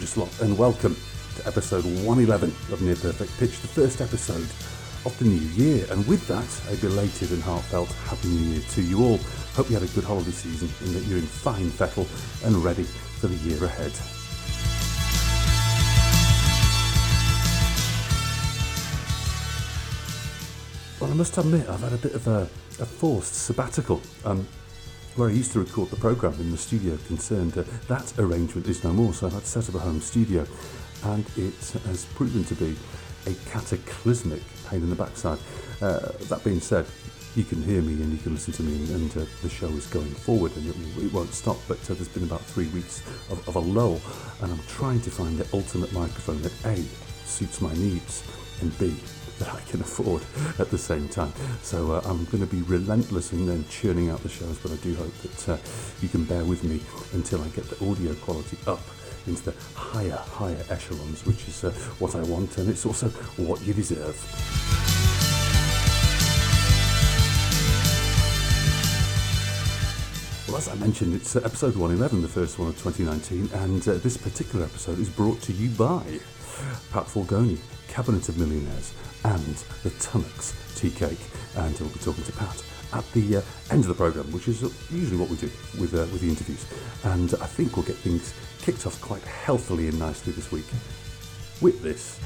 And welcome to episode 111 of Near Perfect Pitch, the first episode of the new year. And with that, a belated and heartfelt Happy New Year to you all. Hope you had a good holiday season and that you're in fine fettle and ready for the year ahead. Well, I must admit, I've had a bit of a, a forced sabbatical. Um, where I used to record the programme in the studio concerned, uh, that arrangement is no more, so I've had to set up a home studio, and it has proven to be a cataclysmic pain in the backside. Uh, that being said, you can hear me and you can listen to me, and, uh, the show is going forward and it, it won't stop. But uh, there's been about three weeks of, of a lull, and I'm trying to find the ultimate microphone that A suits my needs and B that I can afford at the same time. So uh, I'm going to be relentless in then churning out the shows, but I do hope that uh, you can bear with me until I get the audio quality up into the higher, higher echelons, which is uh, what I want, and it's also what you deserve. Well, as I mentioned, it's uh, episode 111, the first one of 2019, and uh, this particular episode is brought to you by Pat Falgoni, Cabinet of Millionaires, and the Tunnocks Tea Cake. And we'll be talking to Pat at the uh, end of the programme, which is usually what we do with, uh, with the interviews. And I think we'll get things kicked off quite healthily and nicely this week with this.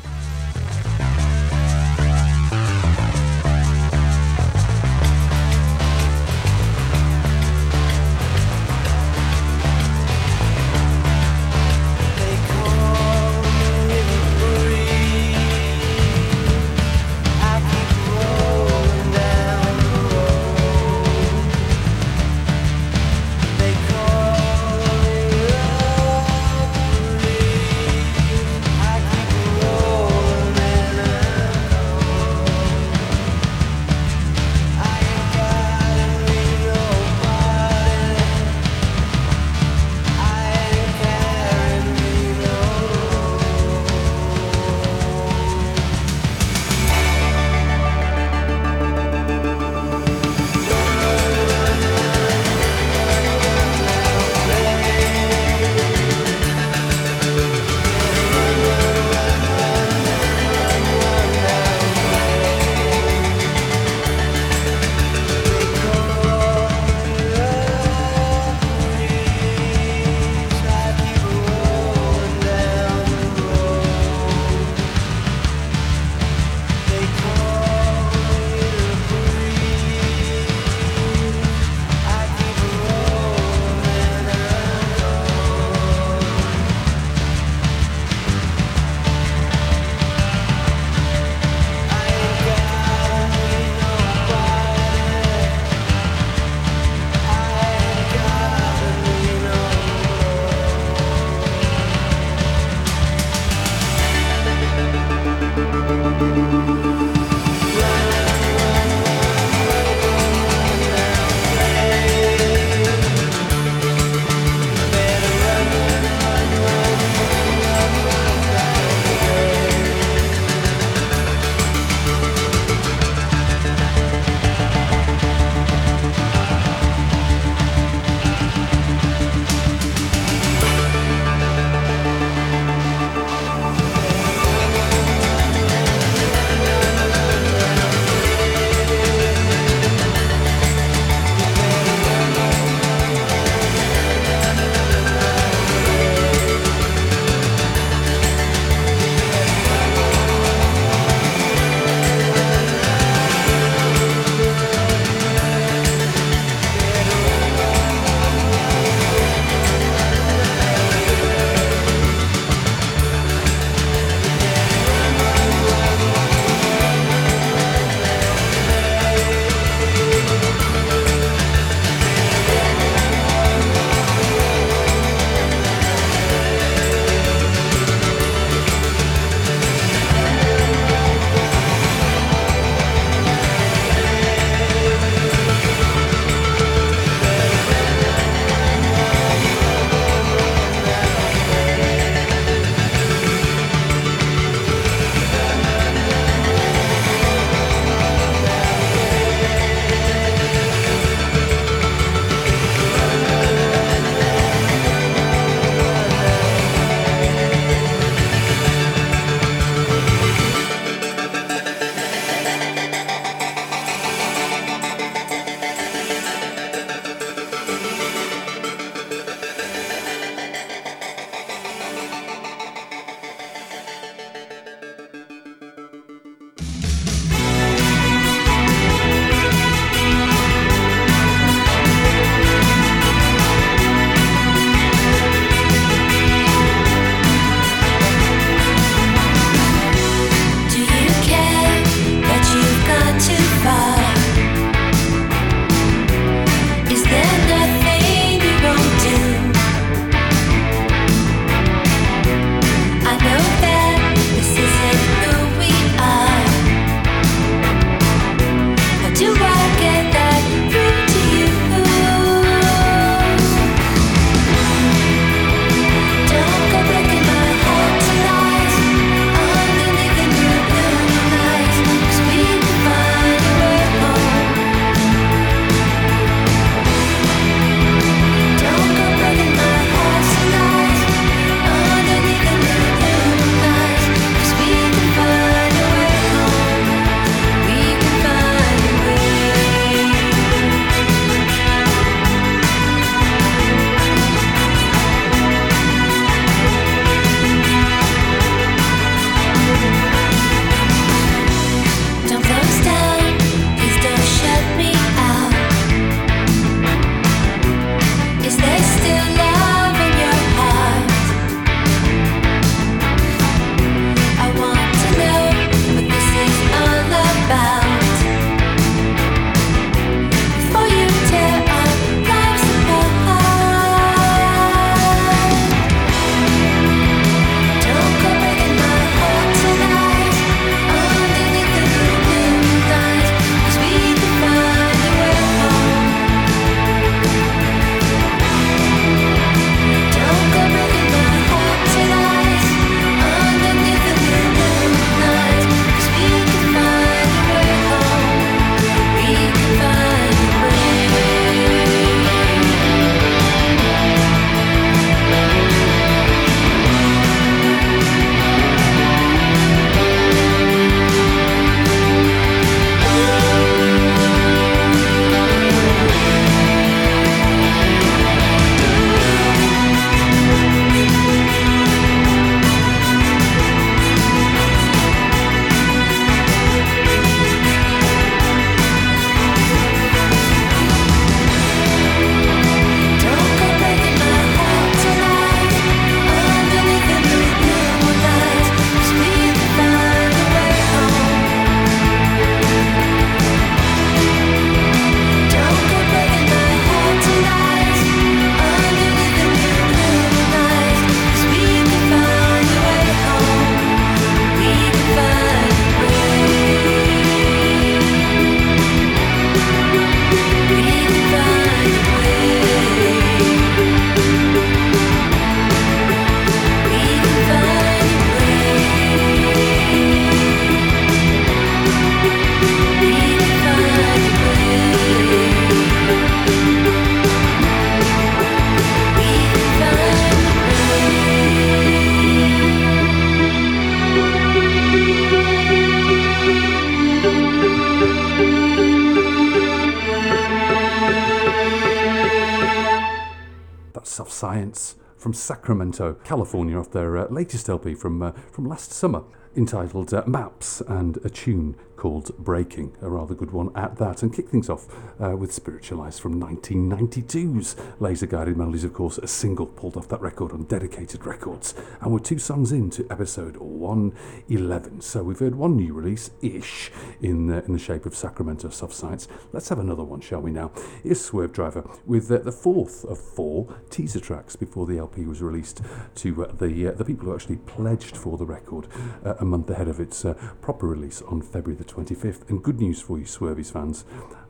Sacramento, California, off their uh, latest LP from uh, from last summer, entitled uh, Maps and a tune called Breaking, a rather good one at that. And kick things off uh, with Spiritualized from 1992's Lazer Guided Melodies, of course, a single pulled off that record on Dedicated Records. And we're two songs into episode 111. So we've heard one new release ish in, in the shape of Sacramento Soft Science. Let's have another one, shall we now? Here's Swervedriver with uh, the fourth of four teaser tracks before the LP was released to uh, the, uh, the people who actually pledged for the record uh, a month ahead of its uh, proper release on February the 25th. And good news for you, Swervies fans.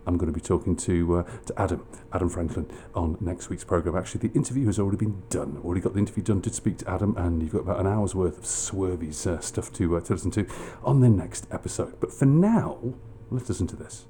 I'm going to be talking to uh, to Adam, Adam Franklin, on next week's program. Actually, the interview has already been done. Already got the interview done to speak to Adam, and you've got about an hour's worth of Swervies uh, stuff to uh, to listen to on the next episode. But for now, let's listen to this.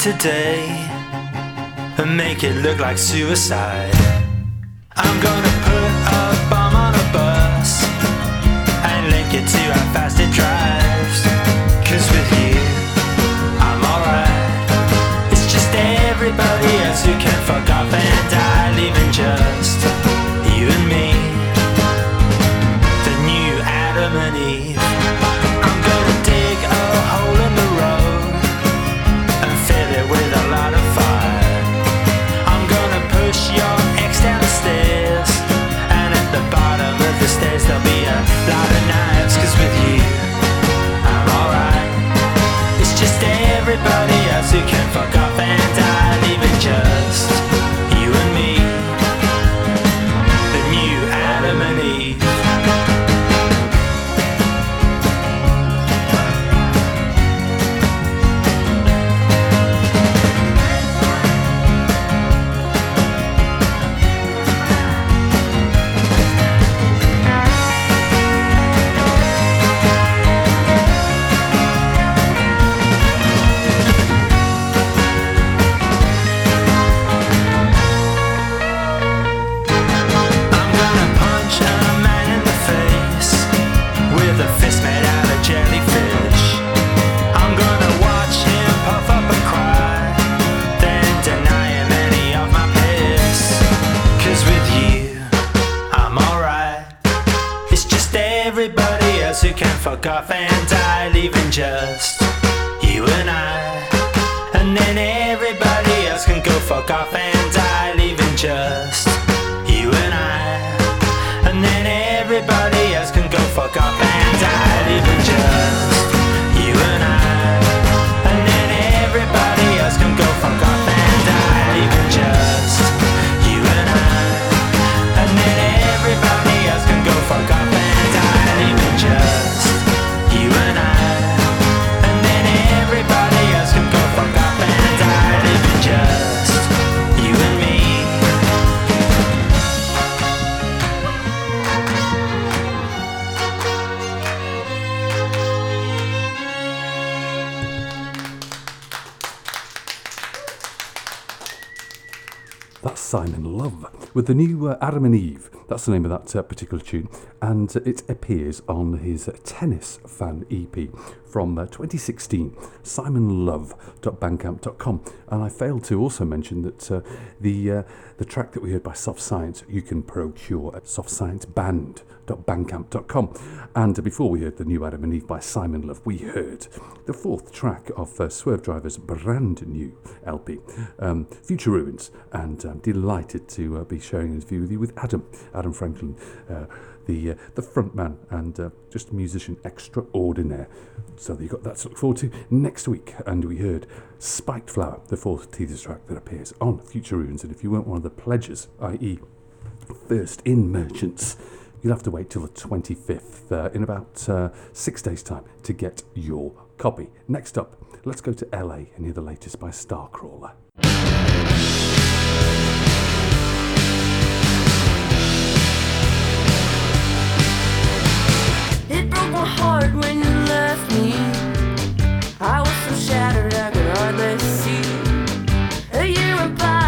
Today and make it look like suicide. Fuck off and die, leaving just you and I. And then everybody else can go fuck off and Simon Love with the new uh, Adam and Eve. That's the name of that uh, particular tune, and it appears on his Tennis Fan EP from uh, 2016, simonlove.bandcamp.com. And I failed to also mention that uh, the uh, the track that we heard by Soft Science you can procure at softscienceband.bandcamp.com. And before we heard the new Adam and Eve by Simon Love, we heard the fourth track of Swervedriver's brand new LP, um, Future Ruins. And I'm delighted to be sharing this view with you with Adam, Adam Franklin, uh, the uh, the front man and uh, just a musician extraordinaire. So you've got that to look forward to next week. And we heard Spiked Flower, the fourth teaser track that appears on Future Ruins. And if you weren't one of the pledges, i.e., first in merchants, you'll have to wait till the 25th, uh, in about uh, six days' time, to get your copy. Next up, let's go to LA and hear the latest by Starcrawler. It broke my heart when you left me. I was so shattered I could hardly see. A year and you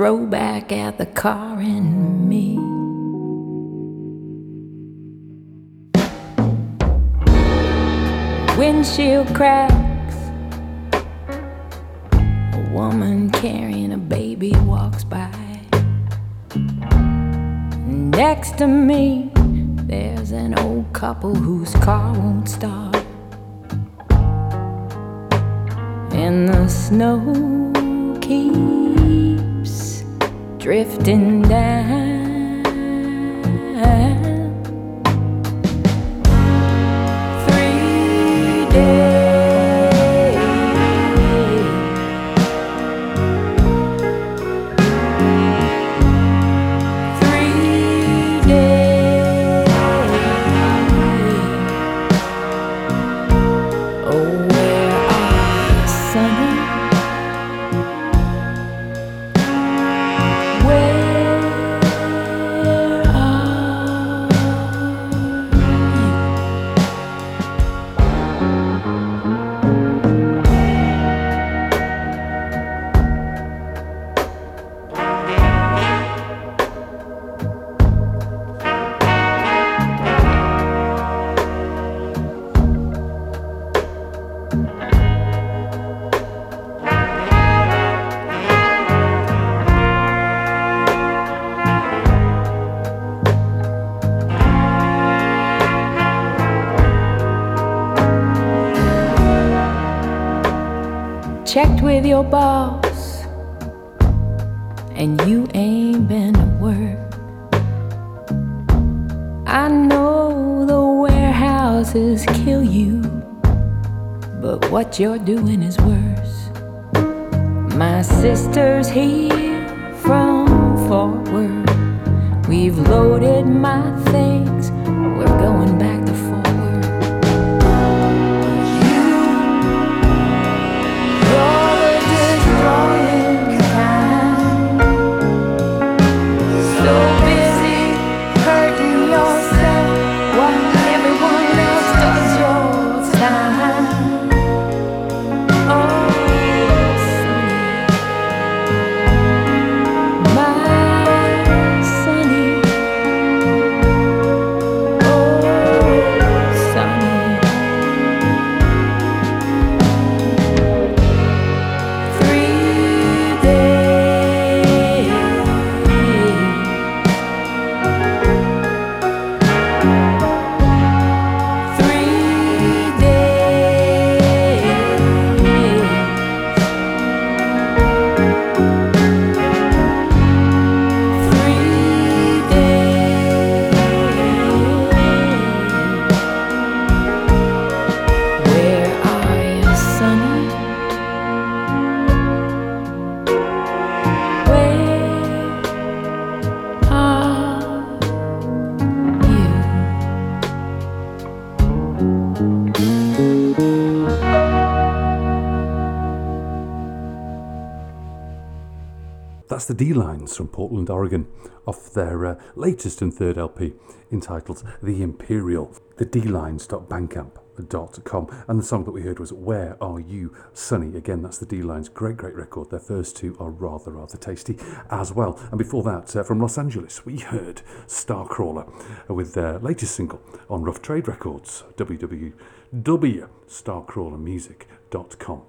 you throw back at the car and me. Windshield cracks. A woman carrying a baby walks by. Next to me, there's an old couple whose car won't start. And the snow keeps drifting down. Your boss, and you ain't been to work. I know the warehouses kill you, but what you're doing is the Delines from Portland, Oregon, off their uh, latest and third LP entitled The Imperial, the dlines.bandcamp.com. And the song that we heard was Where Are You, Sunny? Again, that's the Delines. Great, great record. Their first two are rather, rather tasty as well. And before that, uh, from Los Angeles, we heard Starcrawler with their latest single on Rough Trade Records, www.starcrawlermusic.com.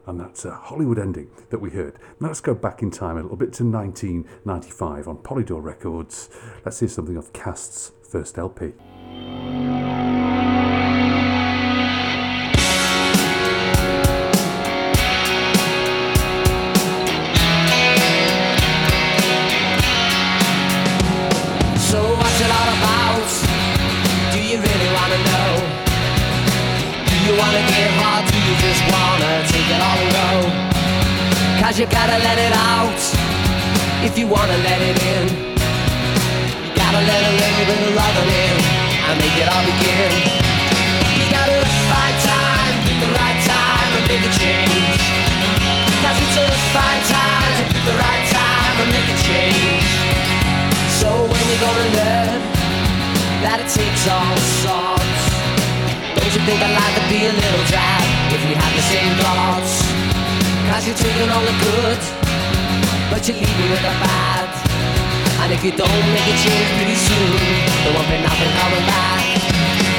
And that's a Hollywood ending that we heard. Now let's go back in time a little bit to 1995 on Polydor Records. Let's hear something of Cast's first LP. Cause you gotta let it out if you wanna let it in. You gotta let a little bit of love in and make it all begin. You gotta find time, pick the right time and make a change. Cause it's a fine time to pick the right time and make a change. So when you gonna learn that it takes all sorts? Don't you think I'd like to be a little dad if we had the same thoughts? Cause you're taking all the good, but you're leaving with the bad. And if you don't make a change pretty soon, there won't be nothing coming back.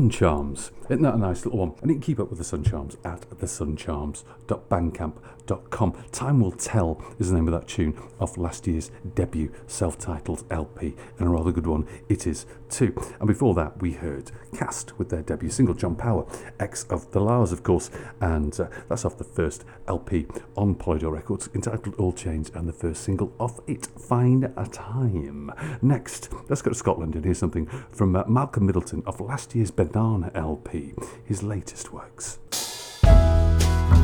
Sun Charms. Isn't that a nice little one? And you can keep up with the Sun Charms at thesuncharms.bandcamp.com. Time Will Tell is the name of that tune off last year's debut self titled LP, and a rather good one it is too. And before that, we heard Cast with their debut single, John Power, ex of the La's, of course, and uh, that's off the first LP on Polydor Records entitled All Change, and the first single off it, Find a Time. Next, let's go to Scotland and hear something from uh, Malcolm Middleton of last year's Banana LP, his latest works.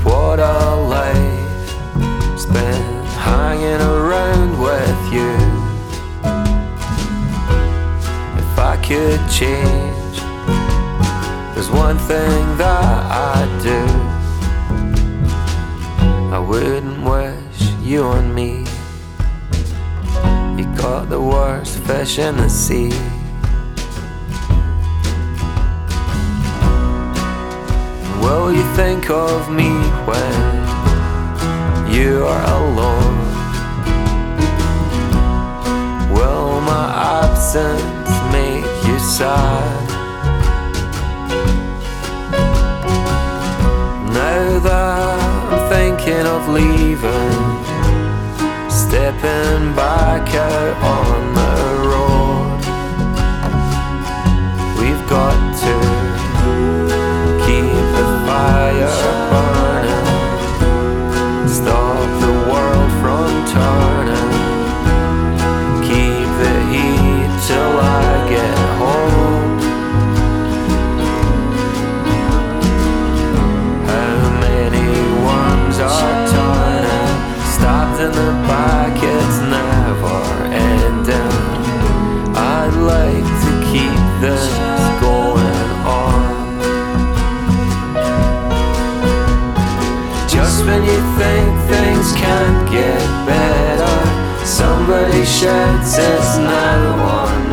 What a life spent hanging around with you. If I could change, there's one thing that I'd do. I wouldn't wish you on me. You caught the worst fish in the sea. Will you think of me when you are alone? Will my absence make you sad? Now that I'm thinking of leaving, stepping back out on the road, we've got think things can't get better, somebody shouts it's now or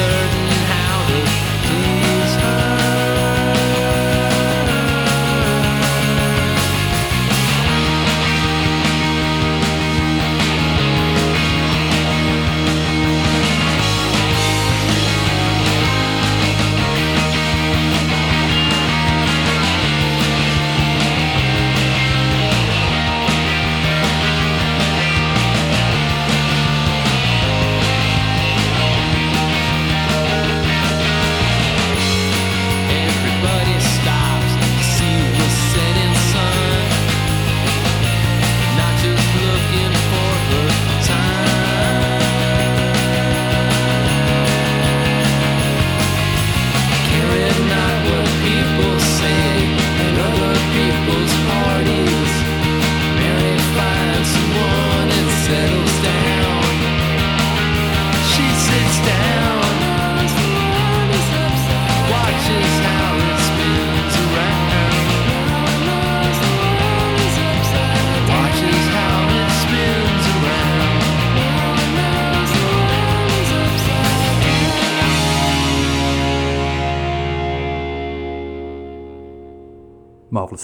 just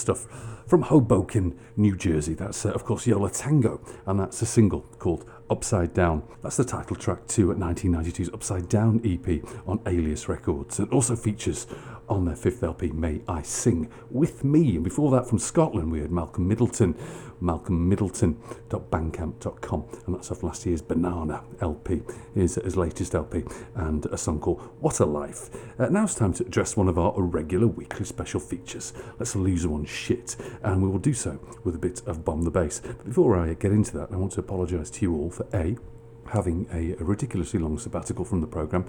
stuff from Hoboken, New Jersey. That's, uh, of course, Yo La Tengo, and that's a single called Upside Down. That's the title track to 1992's Upside Down EP on Alias Records, It also features on their fifth LP, May I Sing With Me. And before that, from Scotland, we had Malcolm Middleton, malcolmmiddleton.bandcamp.com, and that's off last year's Banana LP, his, his latest LP, and a song called What a Life. Uh, now it's time to address one of our regular weekly special features. Let's lose one shit, and we will do so with a bit of Bomb the Bass. But before I get into that, I want to apologise to you all for A, having a ridiculously long sabbatical from the programme,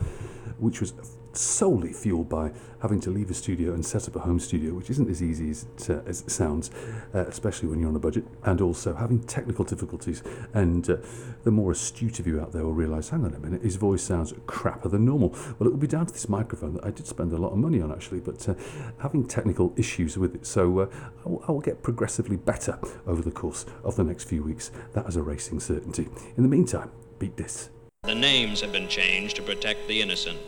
which was solely fueled by having to leave a studio and set up a home studio, which isn't as easy as it, uh, as it sounds, uh, especially when you're on a budget, and also having technical difficulties. And uh, the more astute of you out there will realise, hang on a minute, his voice sounds crapper than normal. Well, it will be down to this microphone that I did spend a lot of money on actually, but uh, having technical issues with it. So uh, I, will, I will get progressively better over the course of the next few weeks. That is a racing certainty. In the meantime, beat this. The names have been changed to protect the innocent.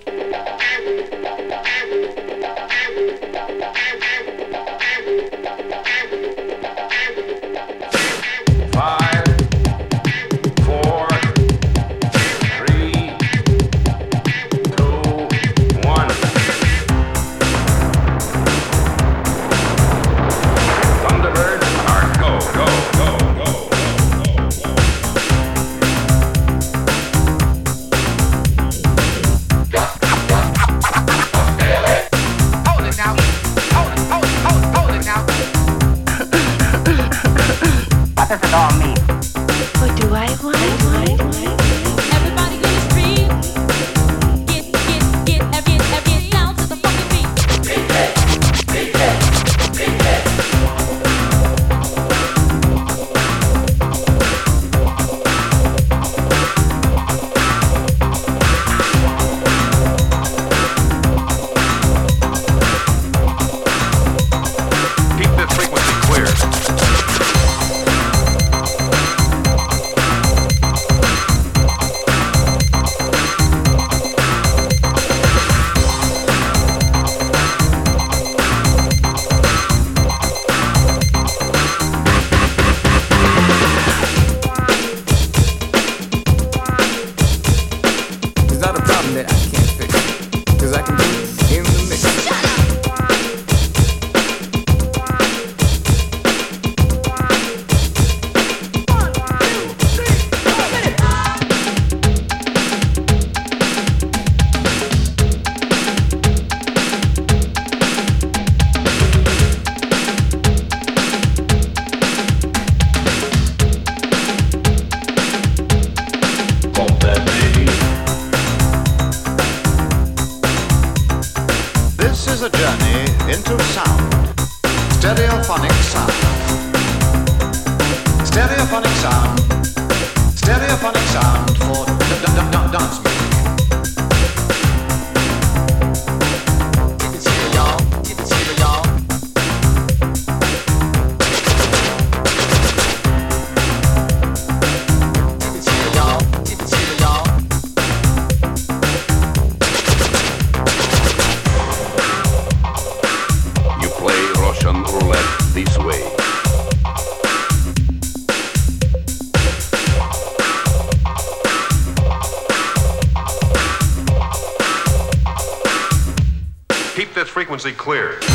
Clear.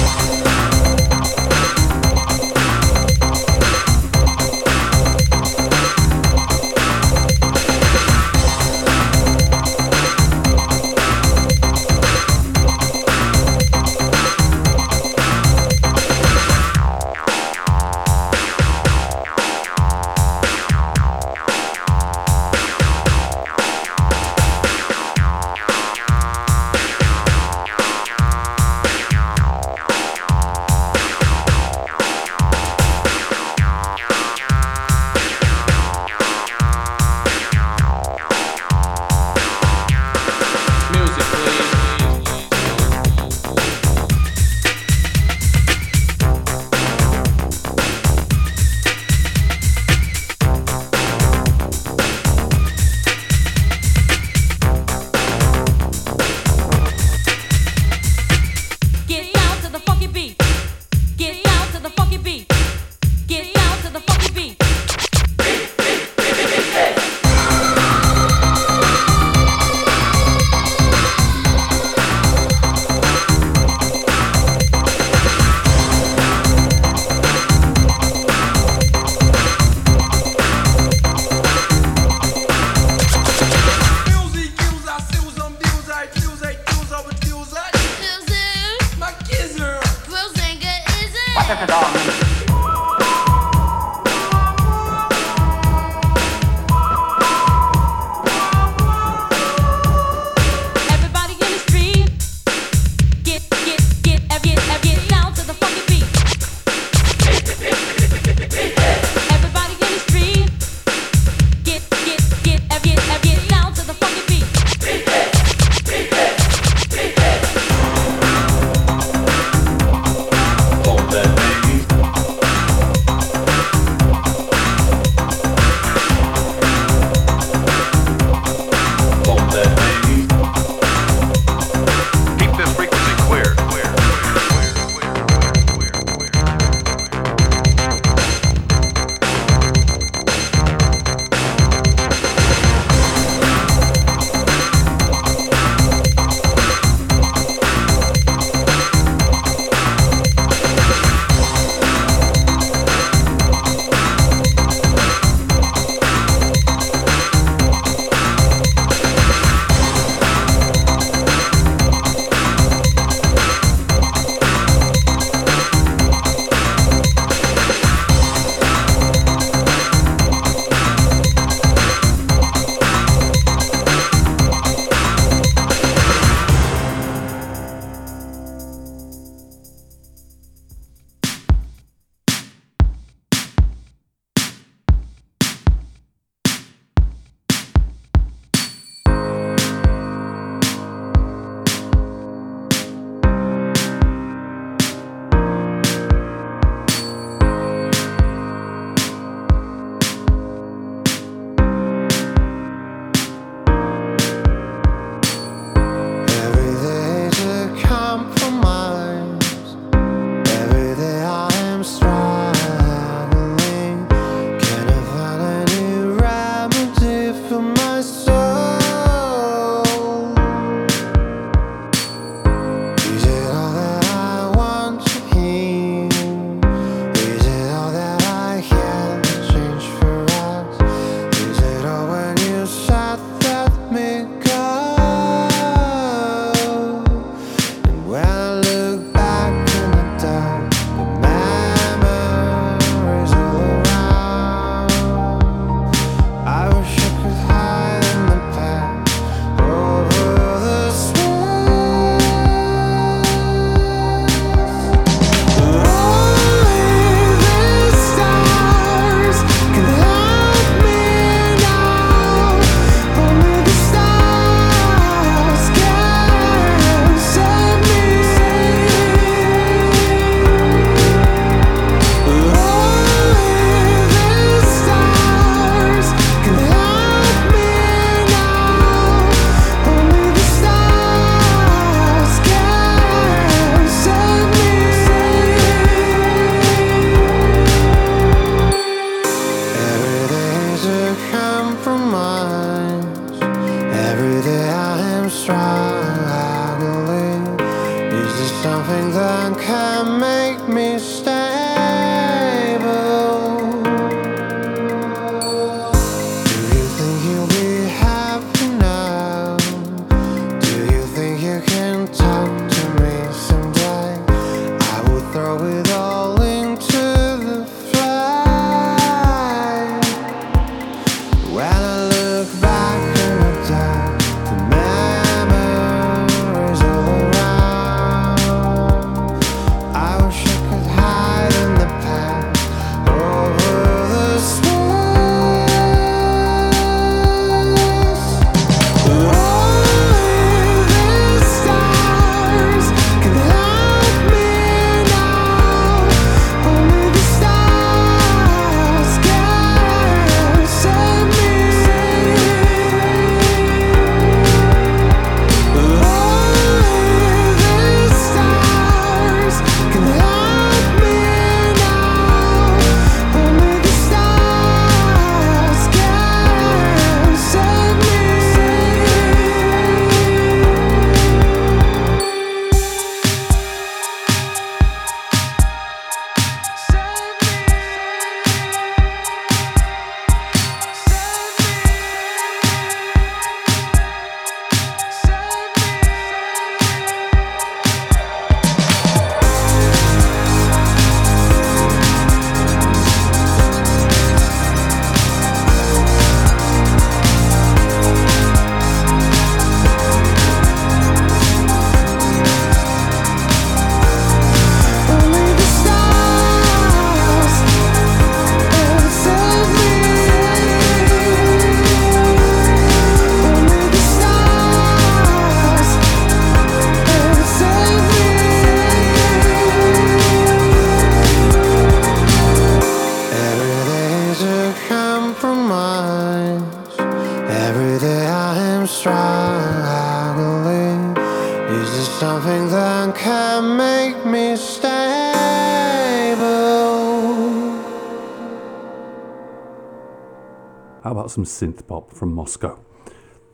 About some synth pop from Moscow?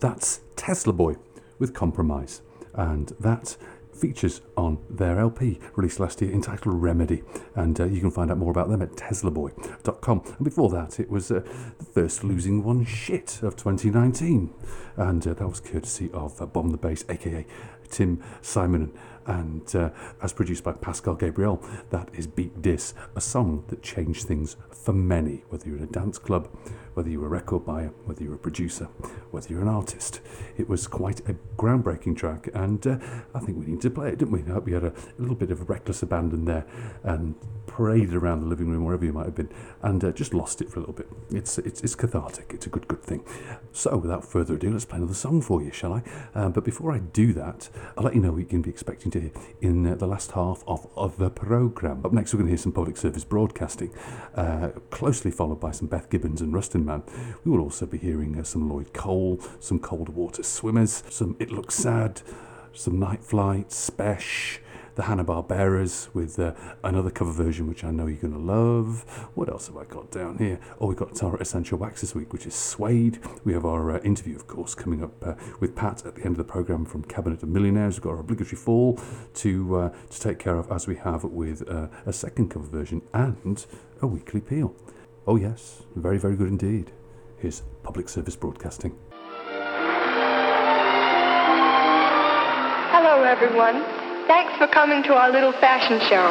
That's Tesla Boy with Compromise, and that features on their LP released last year entitled Remedy. And uh, you can find out more about them at teslaboy.com. And before that, it was uh, the first losing one shit of 2019. And uh, that was courtesy of uh, Bomb the Bass, aka Tim Simenon. And uh, as produced by Pascal Gabriel, that is Beat Dis, a song that changed things for many, whether you're in a dance club, whether you're a record buyer, whether you're a producer, whether you're an artist. It was quite a groundbreaking track, and uh, I think we need to play it, didn't we? I hope we had a, a little bit of reckless abandon there and paraded around the living room, wherever you might have been, and uh, just lost it for a little bit. It's, it's, it's cathartic, it's a good, good thing. So, without further ado, let's play another song for you, shall I? Um, but before I do that, I'll let you know what you can be expecting to in uh, the last half of, of the programme. Up next, we're going to hear some public service broadcasting, uh, closely followed by some Beth Gibbons and Rustin Man. We will also be hearing uh, some Lloyd Cole, some Cold Water Swimmers, some It Looks Sad, some Night Flight, Spesh, the Hanna Barberas with uh, another cover version which I know you're going to love. What else have I got down here? Oh, we've got Tara Essential Wax this week, which is Suede. We have our uh, interview, of course, coming up uh, with Pat at the end of the programme from Cabinet of Millionaires. We've got our obligatory fall to uh, to take care of, as we have with uh, a second cover version and a weekly peel. Oh, yes, very, very good indeed. Here's public service broadcasting. Hello, everyone. Thanks for coming to our little fashion show.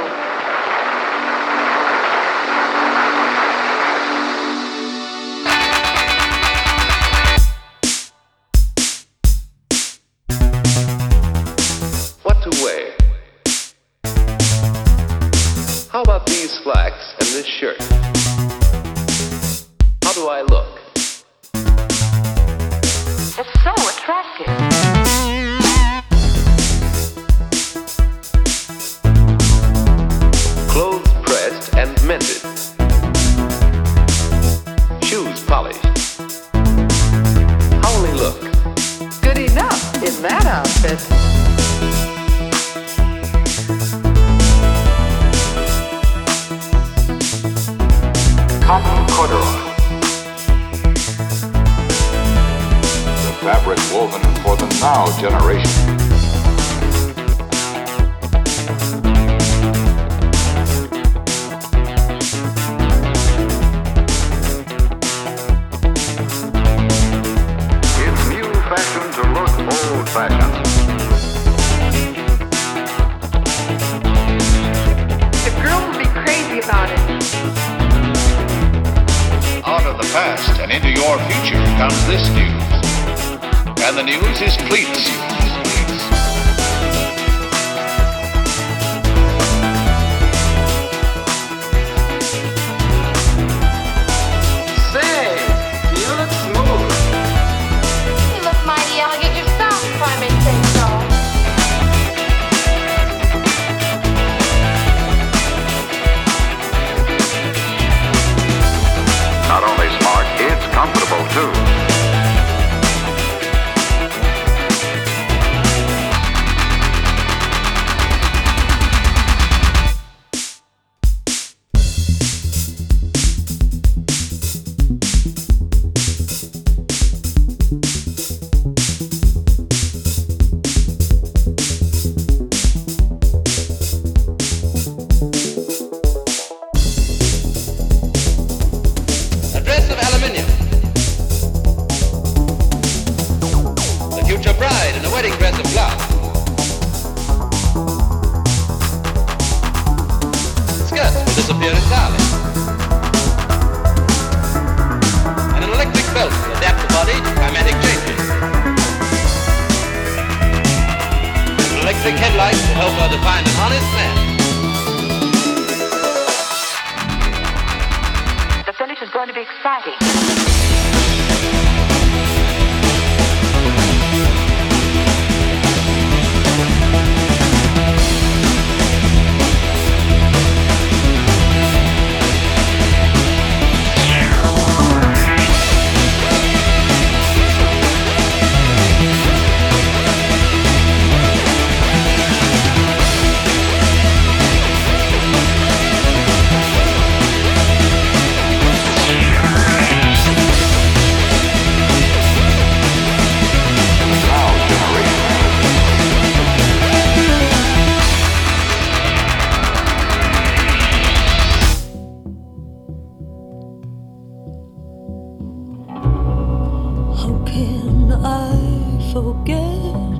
What to wear? How about these slacks and this shirt? How do I look? It's so attractive. That outfit. Cotton corduroy. The fabric woven for the now generation.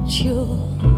Forget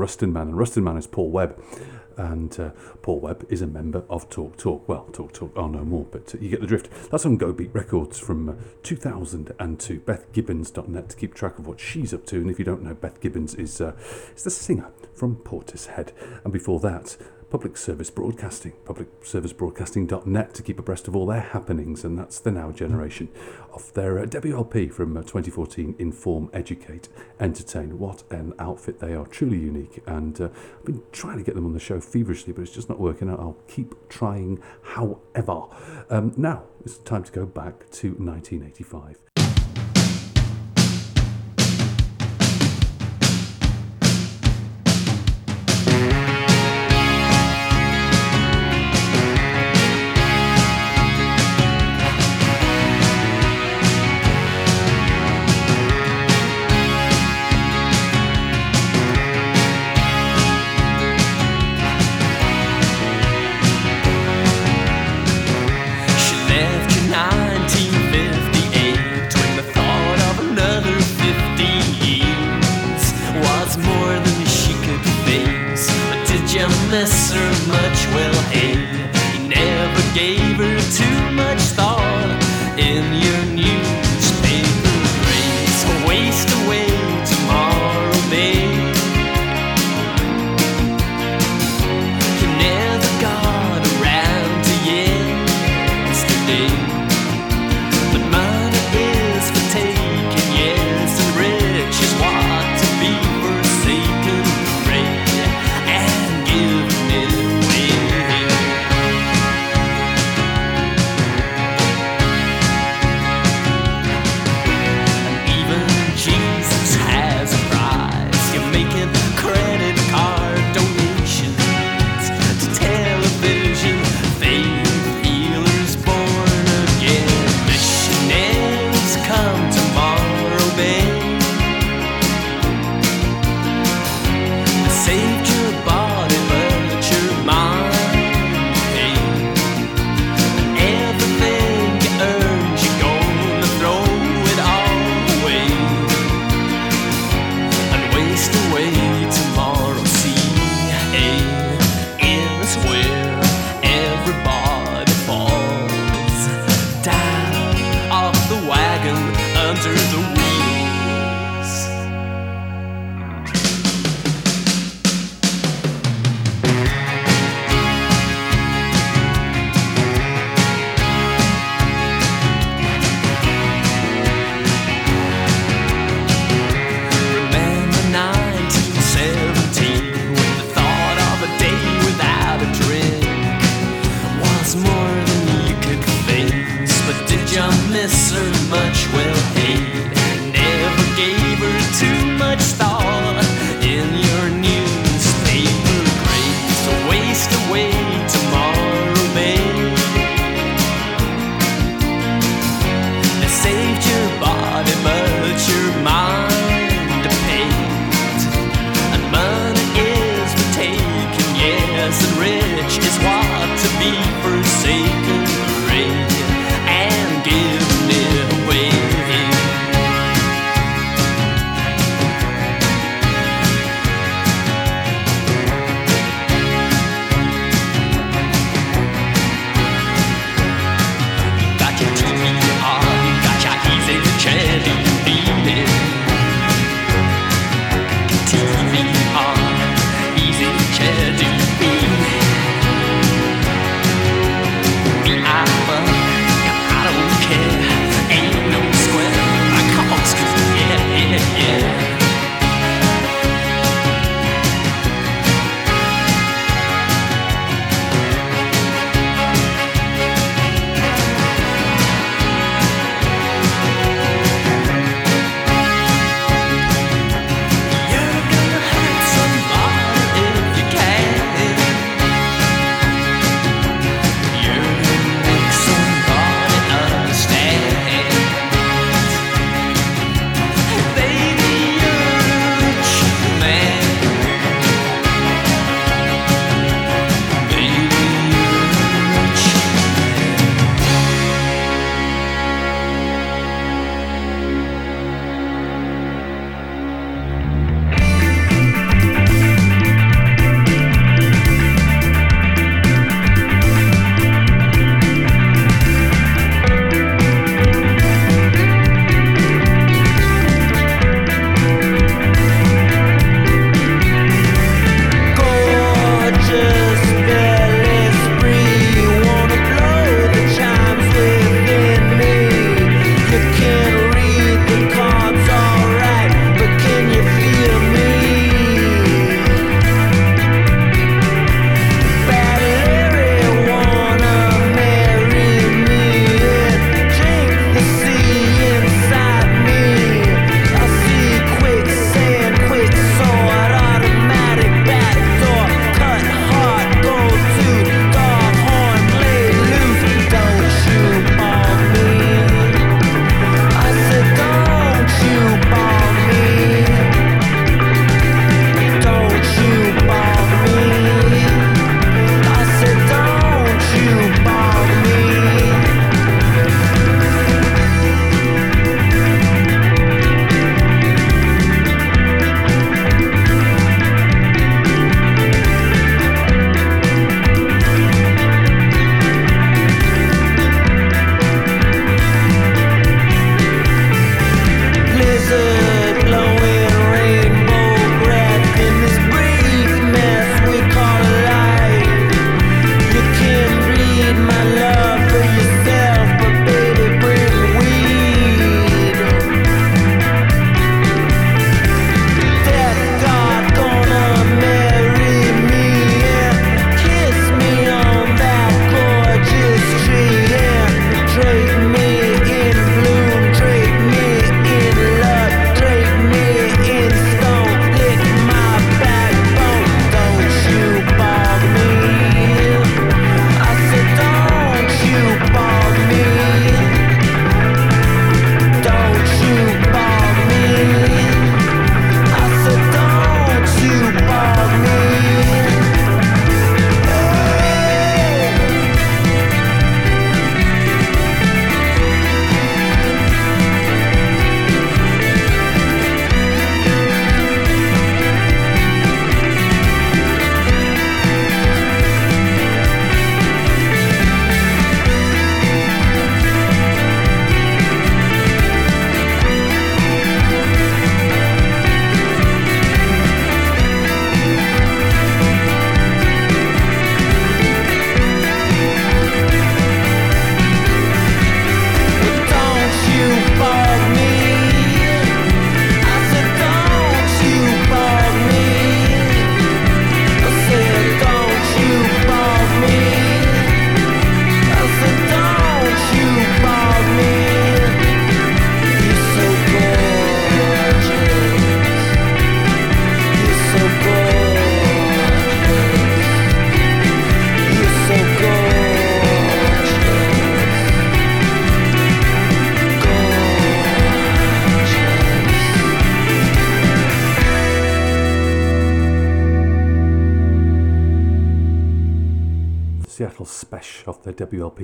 Rustin Man. And Rustin Man is Paul Webb. And uh, Paul Webb is a member of Talk Talk. Well, Talk Talk are no more, but uh, you get the drift. That's on Go Beat Records from uh, 2002. BethGibbons.net to keep track of what she's up to. And if you don't know, Beth Gibbons is, uh, is the singer from Portishead. And before that, Public Service Broadcasting, publicservicebroadcasting.net to keep abreast of all their happenings, and that's the now generation of their uh, WLP from uh, 2014 Inform, Educate, Entertain. What an outfit they are, truly unique, and uh, I've been trying to get them on the show feverishly, but it's just not working out. I'll keep trying, however. Um, now it's time to go back to 1985.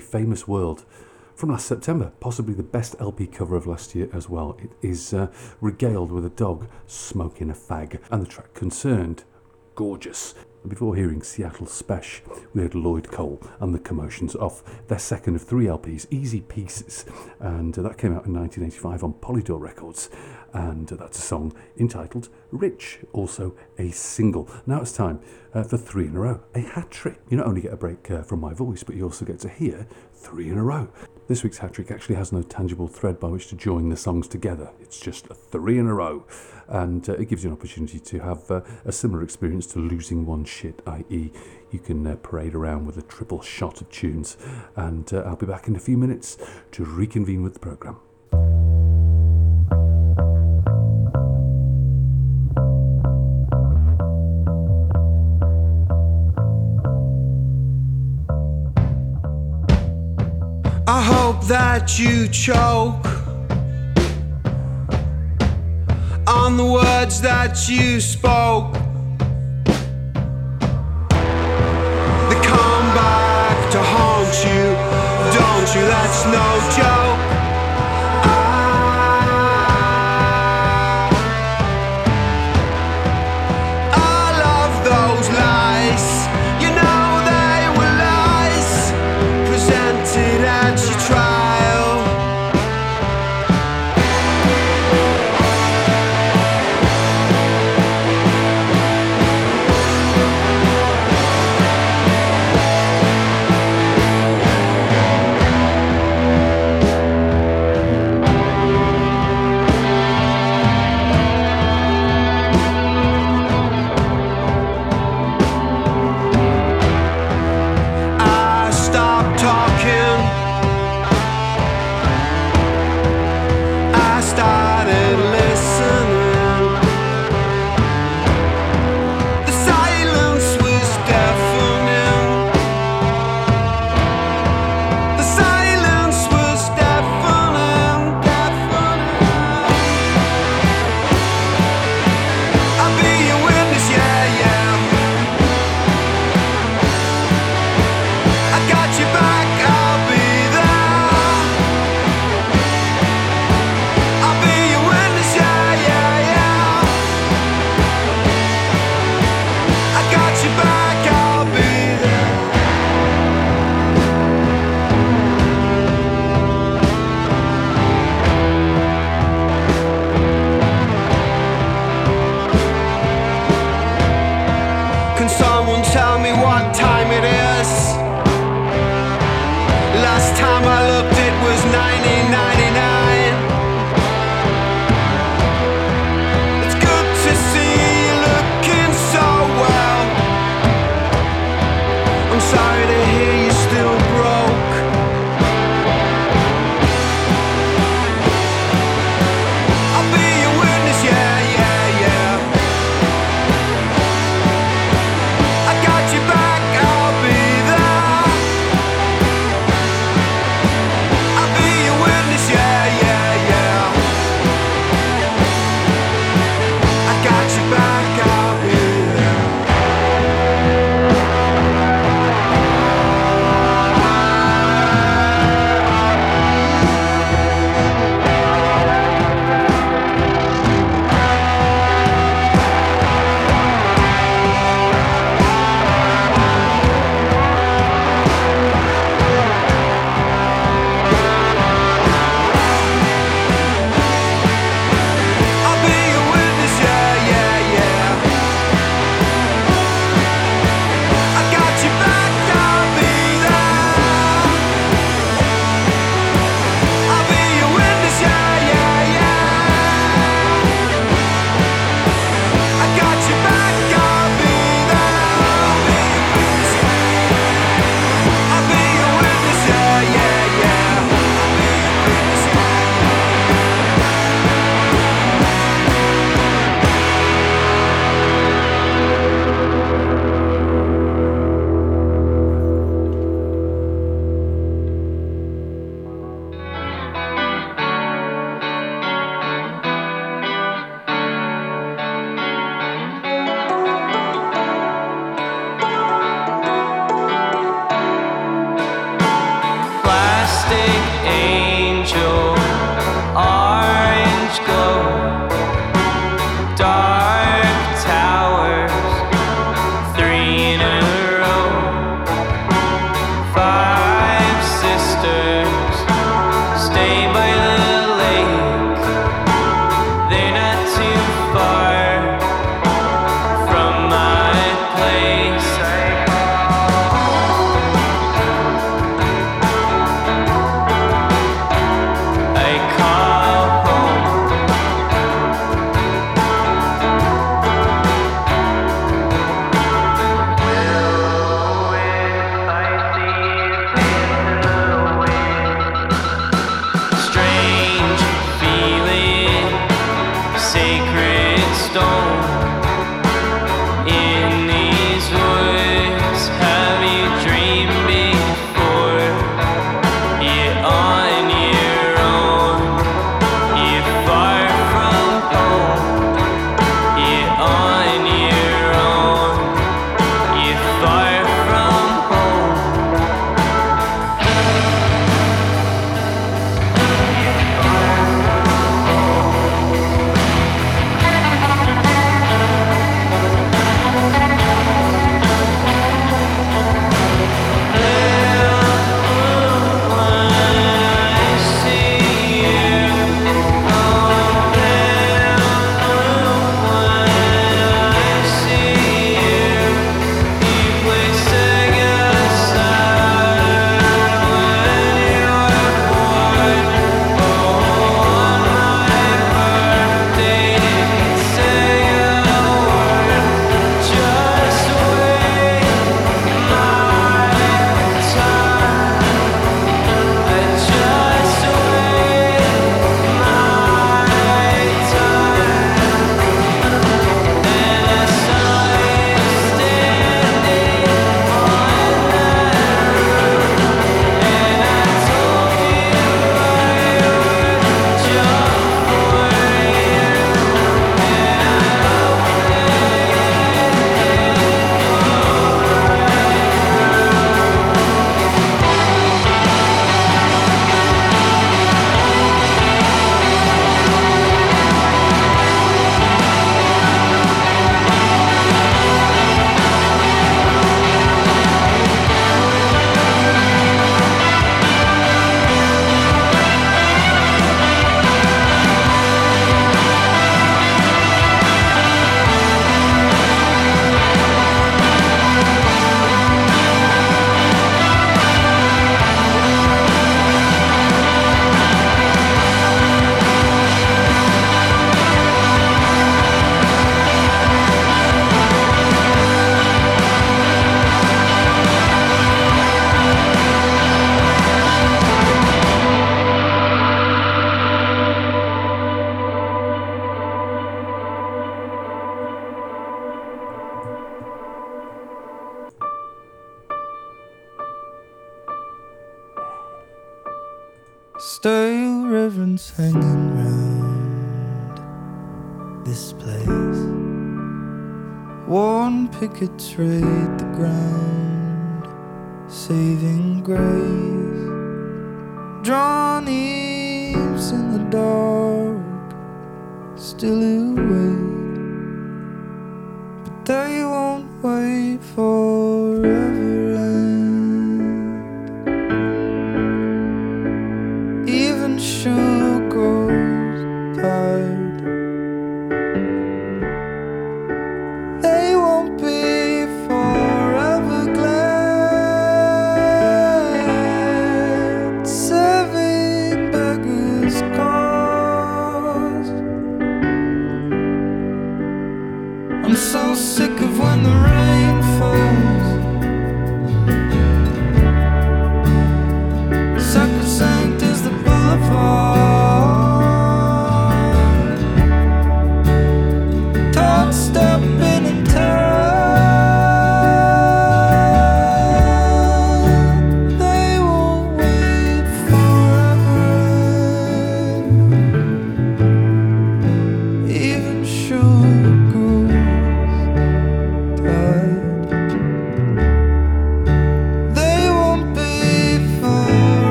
Famous World from last September, possibly the best LP cover of last year as well. It is uh, regaled with a dog smoking a fag, and the track concerned, gorgeous. Before hearing Seattle Spesh, we heard Lloyd Cole and the Commotions off their second of three LPs, Easy Pieces, and uh, that came out in 1985 on Polydor Records, and that's a song entitled Rich, also a single. Now it's time uh, for three in a row, a hat trick. You not only get a break uh, from my voice, but you also get to hear three in a row. This week's hat trick actually has no tangible thread by which to join the songs together. It's just a three in a row. And uh, it gives you an opportunity to have uh, a similar experience to losing one shit, i.e., you can uh, parade around with a triple shot of tunes. And uh, I'll be back in a few minutes to reconvene with the programme. I hope that you choke on the words that you spoke. They come back to haunt you, don't you? That's no joke.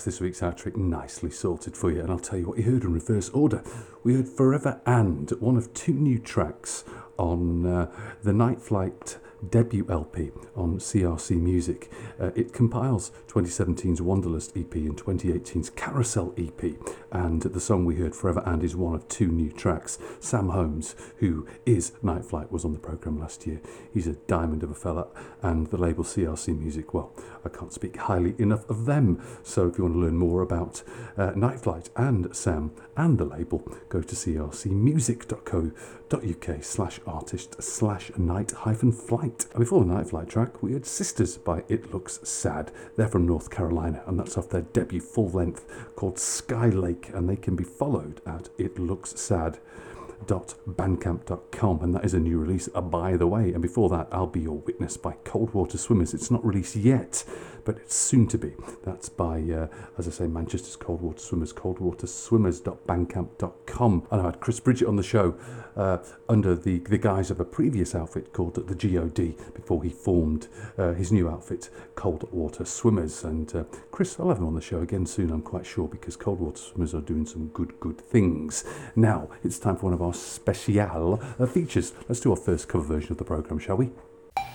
That's this week's hat trick nicely sorted for you. And I'll tell you what you heard in reverse order. We heard Forever and, one of two new tracks on uh, the Night Flight debut LP on CRC Music. Uh, it compiles 2017's Wanderlust EP and 2018's Carousel EP. And the song we heard, Forever and, is one of two new tracks. Sam Holmes, who is Night Flight, was on the programme last year. He's a diamond of a fella, and the label CRC Music, well, I can't speak highly enough of them. So if you want to learn more about uh, Night Flight and Sam and the label, go to crcmusic.co.uk slash artist slash night hyphen flight. And before the Night Flight track, we had Sisters by It Looks Sad. They're from North Carolina, and that's off their debut full length called Sky Lake, and they can be followed at It Looks Sad. swimmers.bandcamp.com, and that is a new release, uh, by the way. And before that, I'll Be Your Witness by Coldwater Swimmers. It's not released yet, but it's soon to be. That's by, uh, as I say, Manchester's Cold Water Swimmers, coldwaterswimmers.bandcamp.com. And I had Chris Bridget on the show uh, under the, the guise of a previous outfit called the GOD before he formed uh, his new outfit, Cold Water Swimmers. And uh, Chris, I'll have him on the show again soon, I'm quite sure, because Cold Water Swimmers are doing some good, good things. Now, it's time for one of our special uh, features. Let's do our first cover version of the programme, shall we?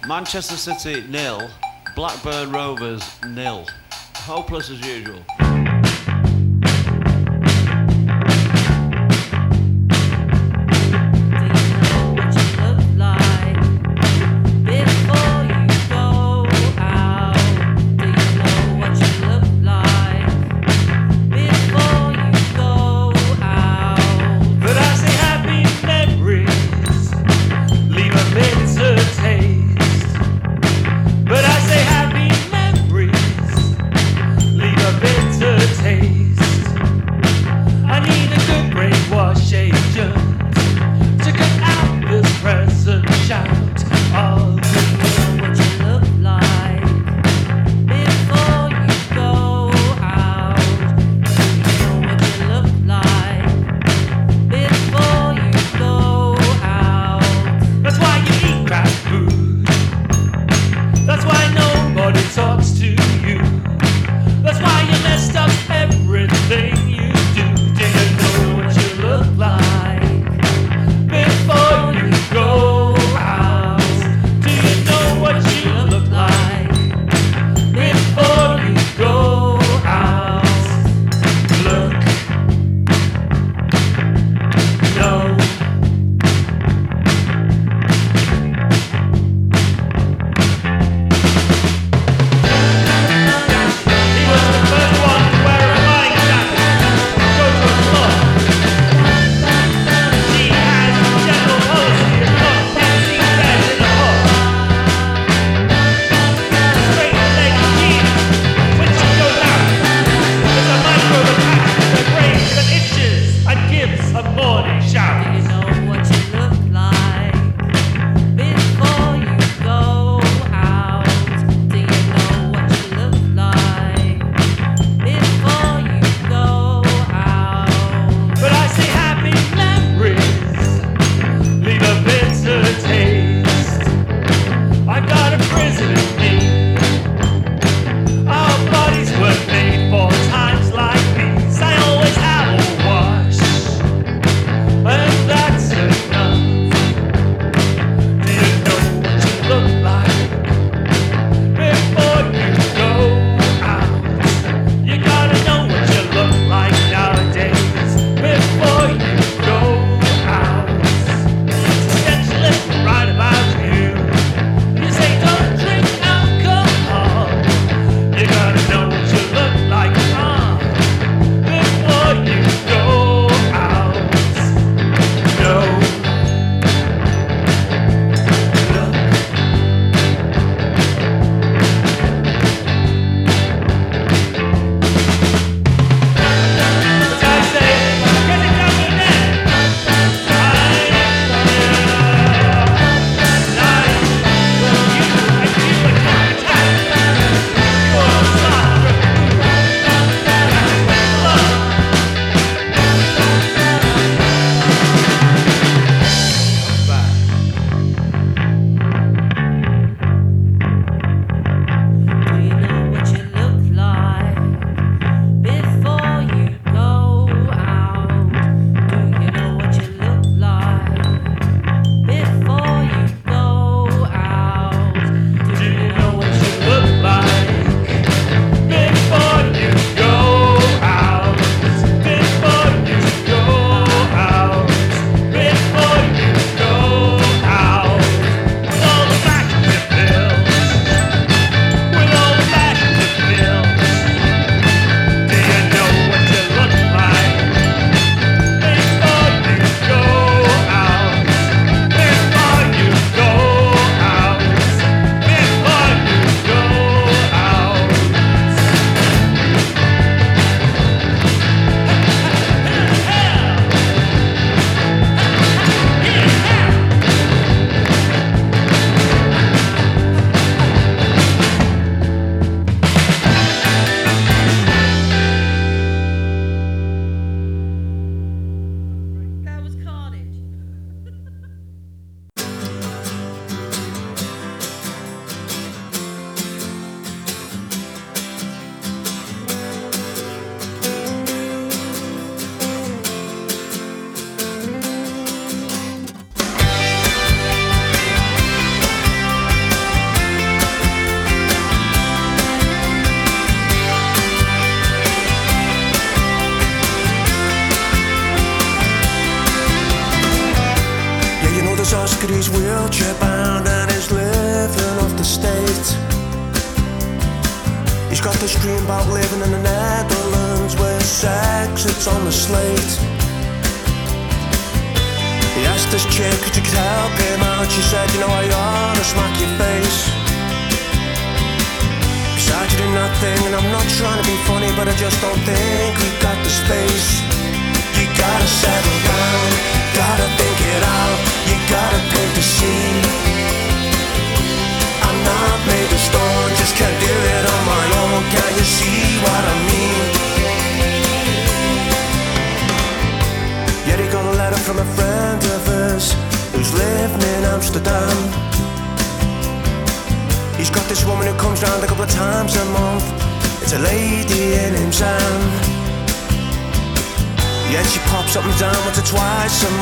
Manchester City nil, Blackburn Rovers nil. Hopeless as usual.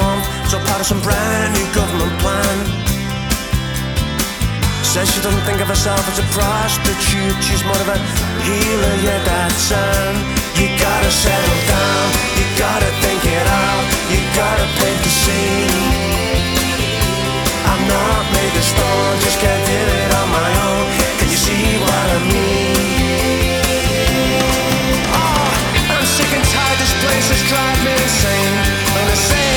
Month. So part of some brand new government plan. Says she doesn't think of herself as a prostitute. She's more of a healer, yeah, that's um. You gotta settle down, you gotta think it out, you gotta paint the scene. I'm not made of stone, just can't do it on my own. Can you see what I mean? Oh, I'm sick and tired, this place is driving me insane. When I save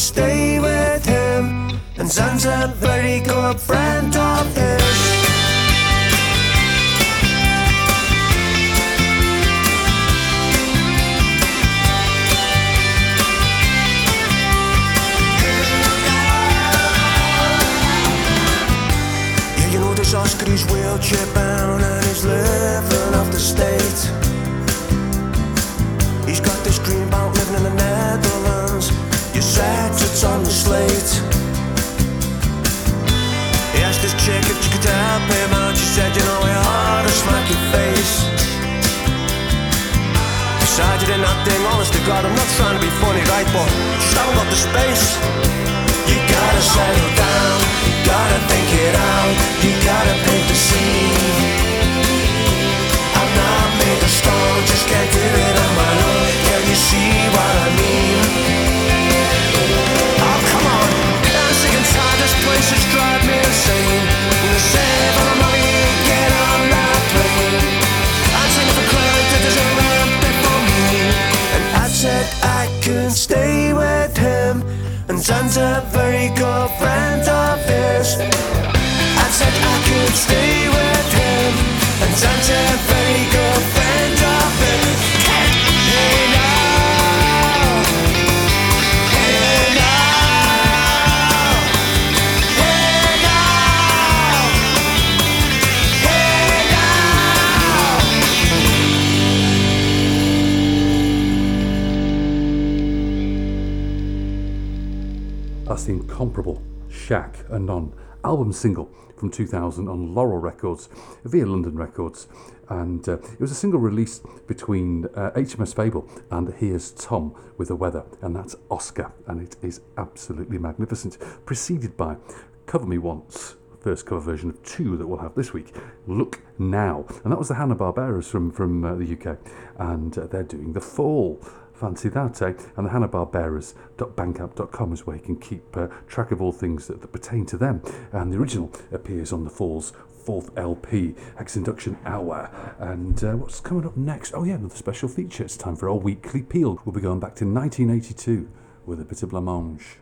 stay with him. And a very good friend of he's wheelchair bound and he's living off the state. He's got this dream about living in the Netherlands. You said it's on the slate. He asked this chick if she could help him out. She said, You know, I ought to smack your face. Besides, you did nothing, honest to God, I'm not trying to be funny, right? But just haven't got the space. You gotta settle down, gotta think it out, you gotta paint the scene. I'm not made of stone, just can't do it on my own. Can you see what I mean? Oh, come on, I'm sick and tired, this place has drive me insane. When I save all my money, get on that plane. I'm taking for granted there's a ramp before me. And I said I could stay with him. And Zan's a very good friend of I said I could stay with him. And Zan's a very good friend of his. Hey now. Hey now. Hey now. Hey now. That's incomparable Shack Anon album single from 2000 on Laurel Records via London Records. And uh, it was a single released between uh, HMS Fable and Here's Tom with the Weather, and that's Oscar, and it is absolutely magnificent. Preceded by Cover Me Once, first cover version of two that we'll have this week. Look Now, and that was the Hanna Barberas from from uh, the UK, and uh, they're doing the Fall. Fancy that, eh? And the HannahBarberas.bandcamp.com is where you can keep uh, track of all things that, that pertain to them. And the original appears on the Fall's fourth LP, Hex Enduction Hour. And uh, what's coming up next? Oh, yeah, another special feature. It's time for our weekly peel. We'll be going back to 1982 with a bit of blancmange.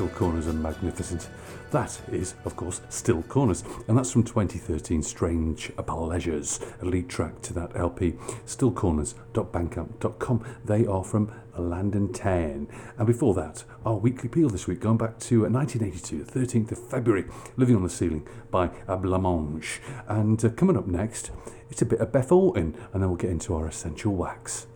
Still Corners are magnificent. That is, of course, Still Corners, and that's from 2013 Strange Pleasures, a lead track to that LP, stillcorners.bandcamp.com. They are from London 10. And before that, our weekly peel this week, going back to uh, 1982, the 13th of February, Living on the Ceiling by Blancmange. And uh, coming up next, it's a bit of Beth Orton, and then we'll get into our essential wax.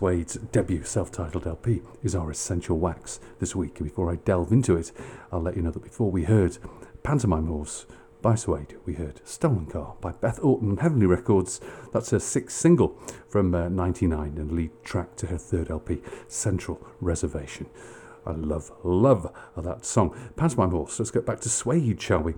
Suede's debut self titled LP is our essential wax this week. And before I delve into it, I'll let you know that before we heard Pantomime Horse by Suede, we heard Stolen Car by Beth Orton Heavenly Records. That's her sixth single from uh, 99 and lead track to her third LP, Central Reservation. I love, love that song. Pantomime Horse, let's get back to Suede, shall we?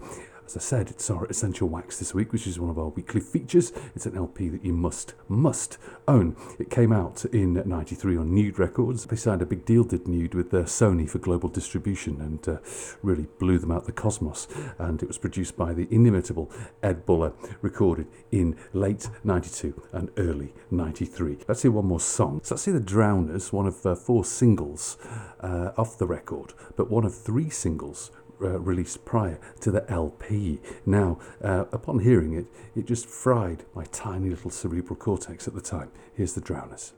As I said, it's our Essential Wax this week, which is one of our weekly features. It's an LP that you must, must own. It came out in 93 on Nude Records. They signed a big deal, did Nude, with uh, Sony for global distribution and uh, really blew them out the cosmos. And it was produced by the inimitable Ed Buller, recorded in late 92 and early 93. Let's hear one more song. So let's hear The Drowners, one of uh, four singles uh, off the record, but one of three singles uh, released prior to the LP. Now, uh, upon hearing it, it just fried my tiny little cerebral cortex at the time. Here's the Drowners.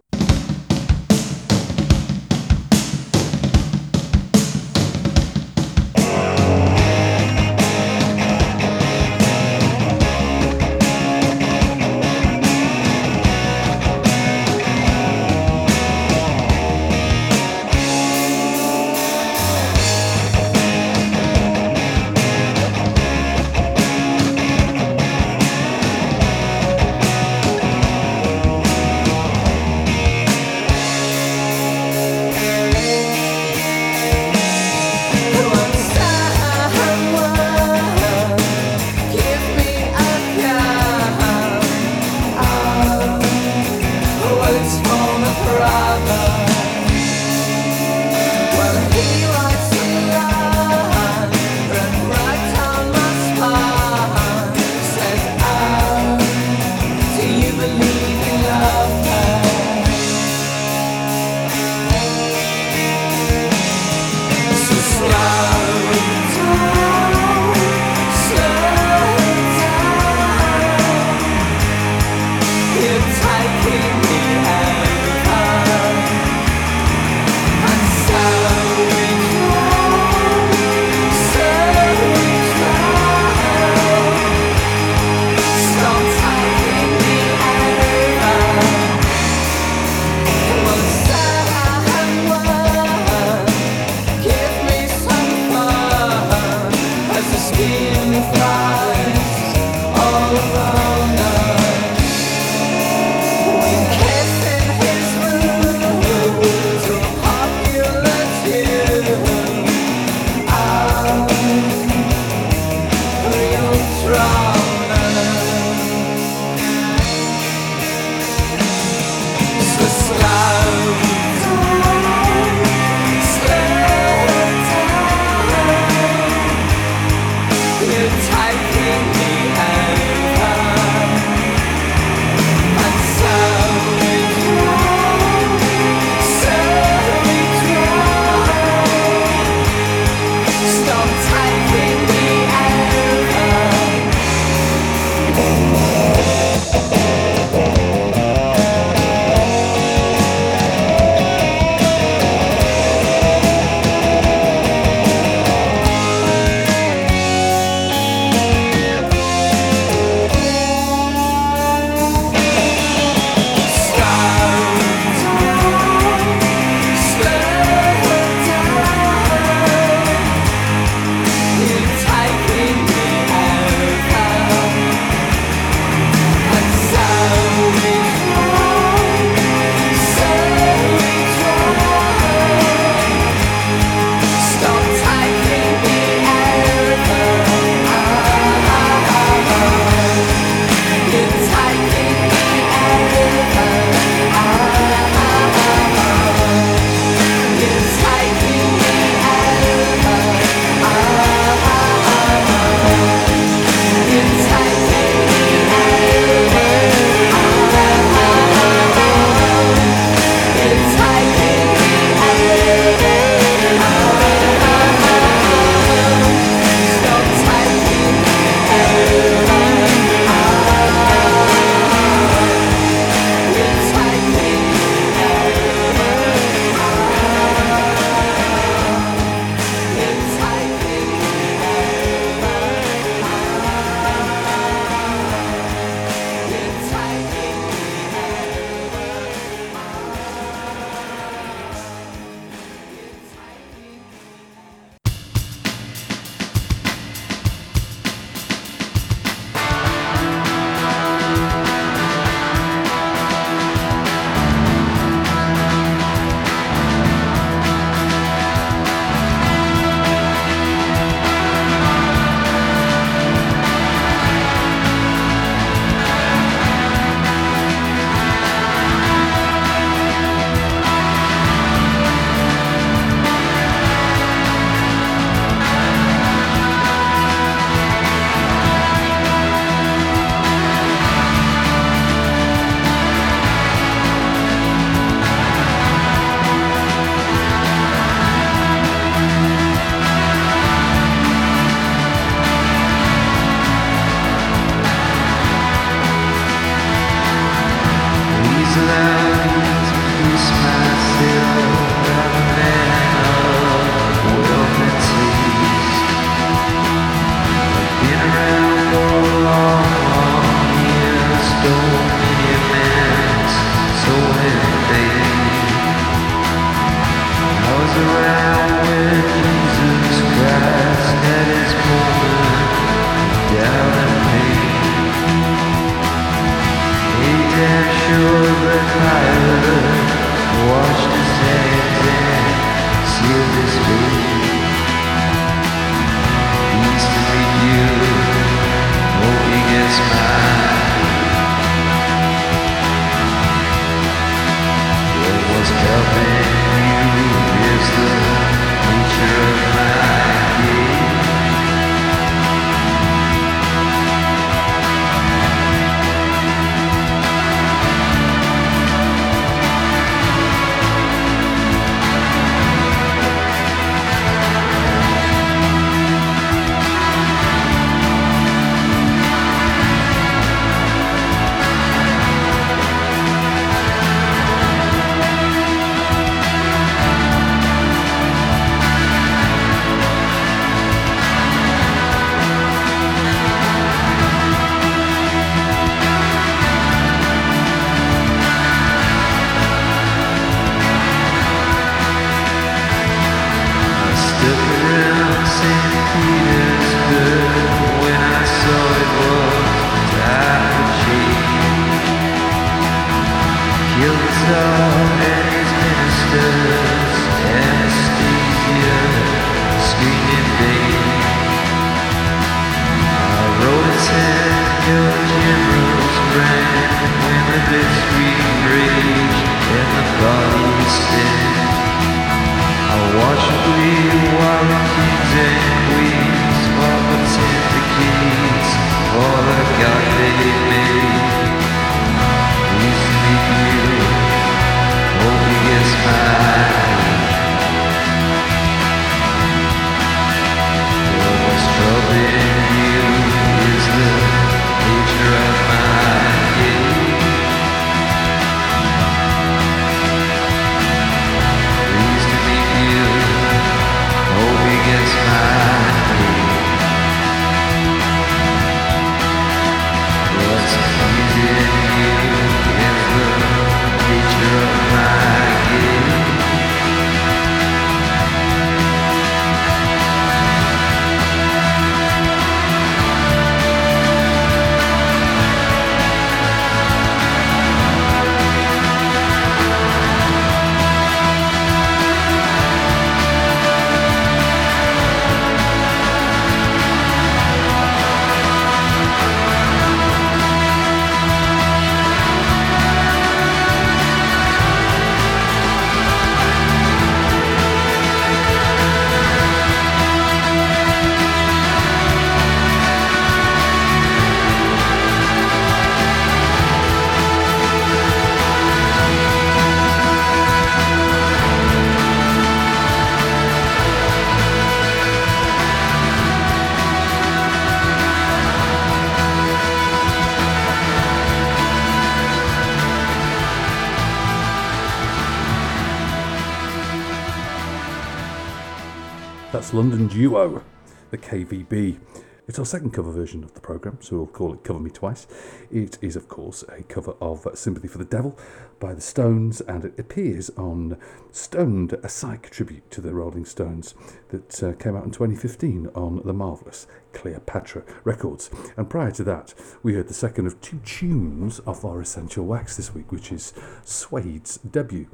KVB. It's our second cover version of the programme, so we'll call it Cover Me Twice. It is, of course, a cover of Sympathy for the Devil by the Stones, and it appears on Stoned, a psych tribute to the Rolling Stones that uh, came out in 2015 on the marvellous Cleopatra Records. And prior to that, we heard the second of two tunes of our Essential Wax this week, which is Suede's debut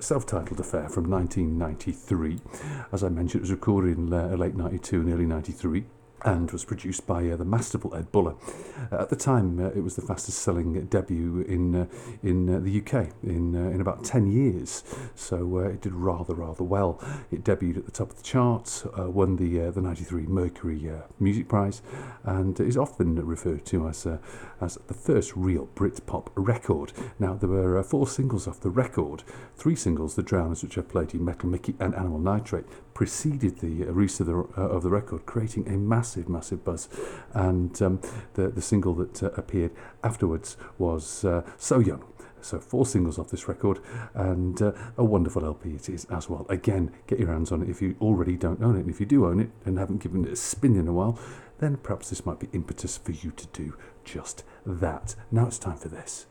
self-titled affair from 1993. As I mentioned, it was recorded in uh, late 92 and early 93 and was produced by uh, the masterful Ed Buller. Uh, at the time, uh, it was the fastest-selling debut in uh, in uh, the UK in in about 10 years. So it did rather rather well. It debuted at the top of the charts, won the the 93 Mercury Music Prize, and is often referred to as as the first real Britpop record. Now there were uh, four singles off the record, three singles, The Drowners, which I played in Metal Mickey and Animal Nitrate, preceded the uh, release of the, uh, of the record, creating a massive, massive buzz. And um, the, the single that uh, appeared afterwards was uh, So Young. So four singles off this record, and uh, a wonderful LP it is as well. Again, get your hands on it if you already don't own it, and if you do own it and haven't given it a spin in a while, then perhaps this might be impetus for you to do just that. Now it's time for this.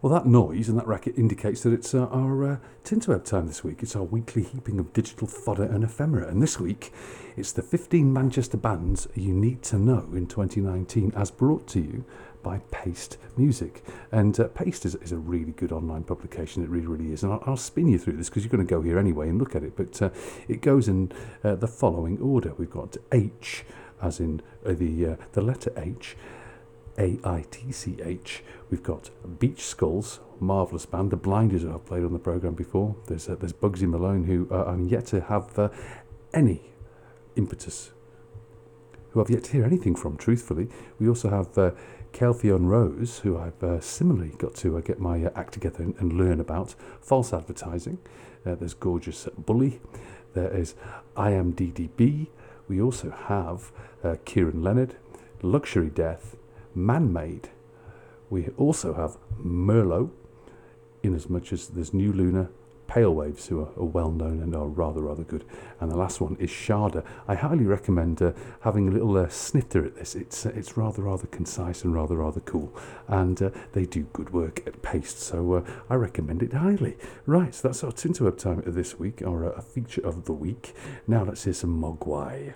Well, that noise and that racket indicates that it's uh, our uh, Tinterweb time this week. It's our weekly heaping of digital fodder and ephemera. And this week, it's the 15 Manchester bands you need to know in 2019 as brought to you by Paste Music. And uh, Paste is, is a really good online publication. It really, really is. And I'll, I'll spin you through this because you're going to go here anyway and look at it. But uh, it goes in uh, the following order. We've got H, as in uh, the, uh, the letter H. A I T C H. We've got Beach Skulls, marvellous band. The Blinders, I've played on the programme before. There's uh, there's Bugsy Malone, who uh, I'm yet to have uh, any impetus, who I've yet to hear anything from, truthfully. We also have uh, Kelfion Rose, who I've uh, similarly got to uh, get my uh, act together and, and learn about. False advertising. Uh, there's Gorgeous Bully. There is I Am DDB. We also have uh, Kieran Leonard, Luxury Death, Man Made. We also have Merlot, in as much as there's New Luna, Pale Waves, who are, are well known and are rather, rather good. And the last one is Sharda. I highly recommend uh, having a little uh, snifter at this. It's uh, it's rather, rather concise and rather, rather cool. And uh, they do good work at paste, so uh, I recommend it highly. Right, so that's our Tinterweb time this week, or uh, a feature of the week. Now let's hear some Mogwai.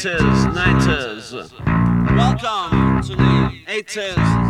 80s, 90s. Welcome to the 80s,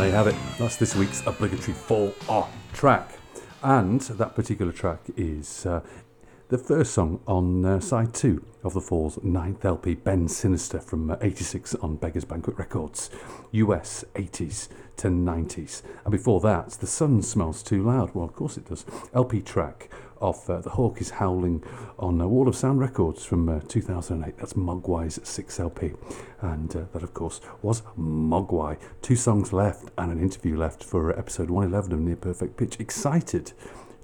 there you have it. That's this week's obligatory fall off track. And that particular track is uh, the first song on uh, side two of the Fall's ninth LP, Bend Sinister, from uh, 86 on Beggar's Banquet Records, US 80s to 90s. And before that, The Sun Smells Too Loud. Well, of course it does. LP track of uh, The Hawk is Howling on uh, Wall of Sound Records from uh, 2008. That's Mogwai's 6 LP. And uh, that, of course, was Mogwai. Two songs left and an interview left for episode 111 of Near Perfect Pitch. Excited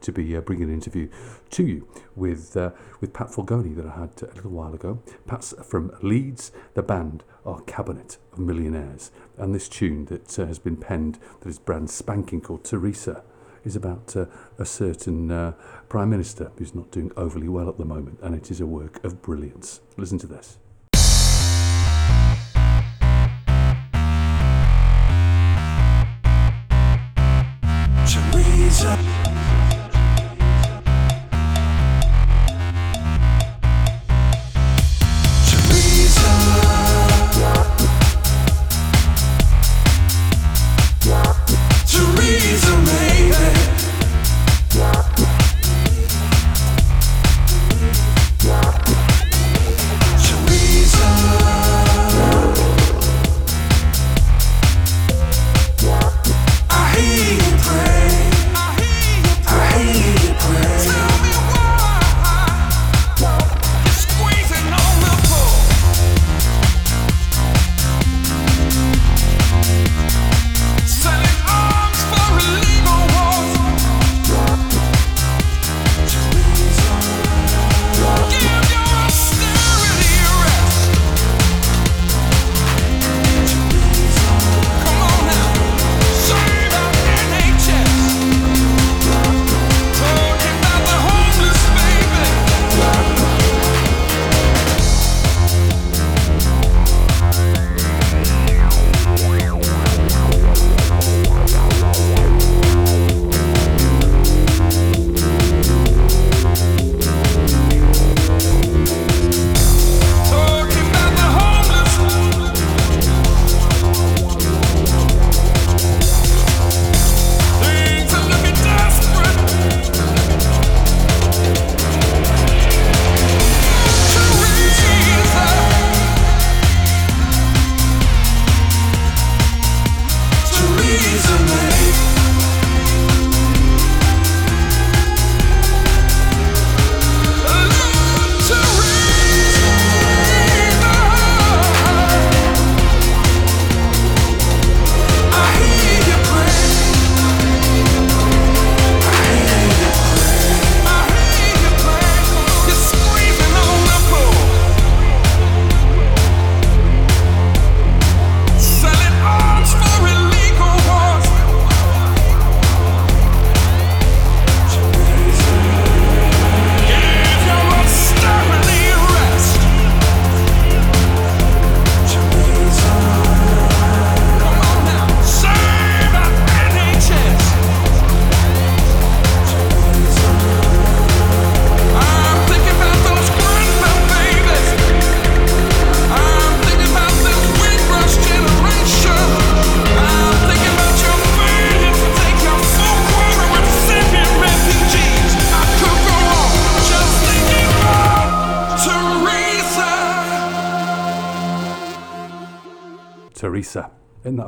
to be uh, bringing an interview to you with uh, with Pat Fulgoni that I had a little while ago. Pat's from Leeds. The band are Cabinet of Millionaires, and this tune that uh, has been penned that is brand spanking called Teresa is about uh, a certain uh, prime minister who's not doing overly well at the moment, and it is a work of brilliance. Listen to this.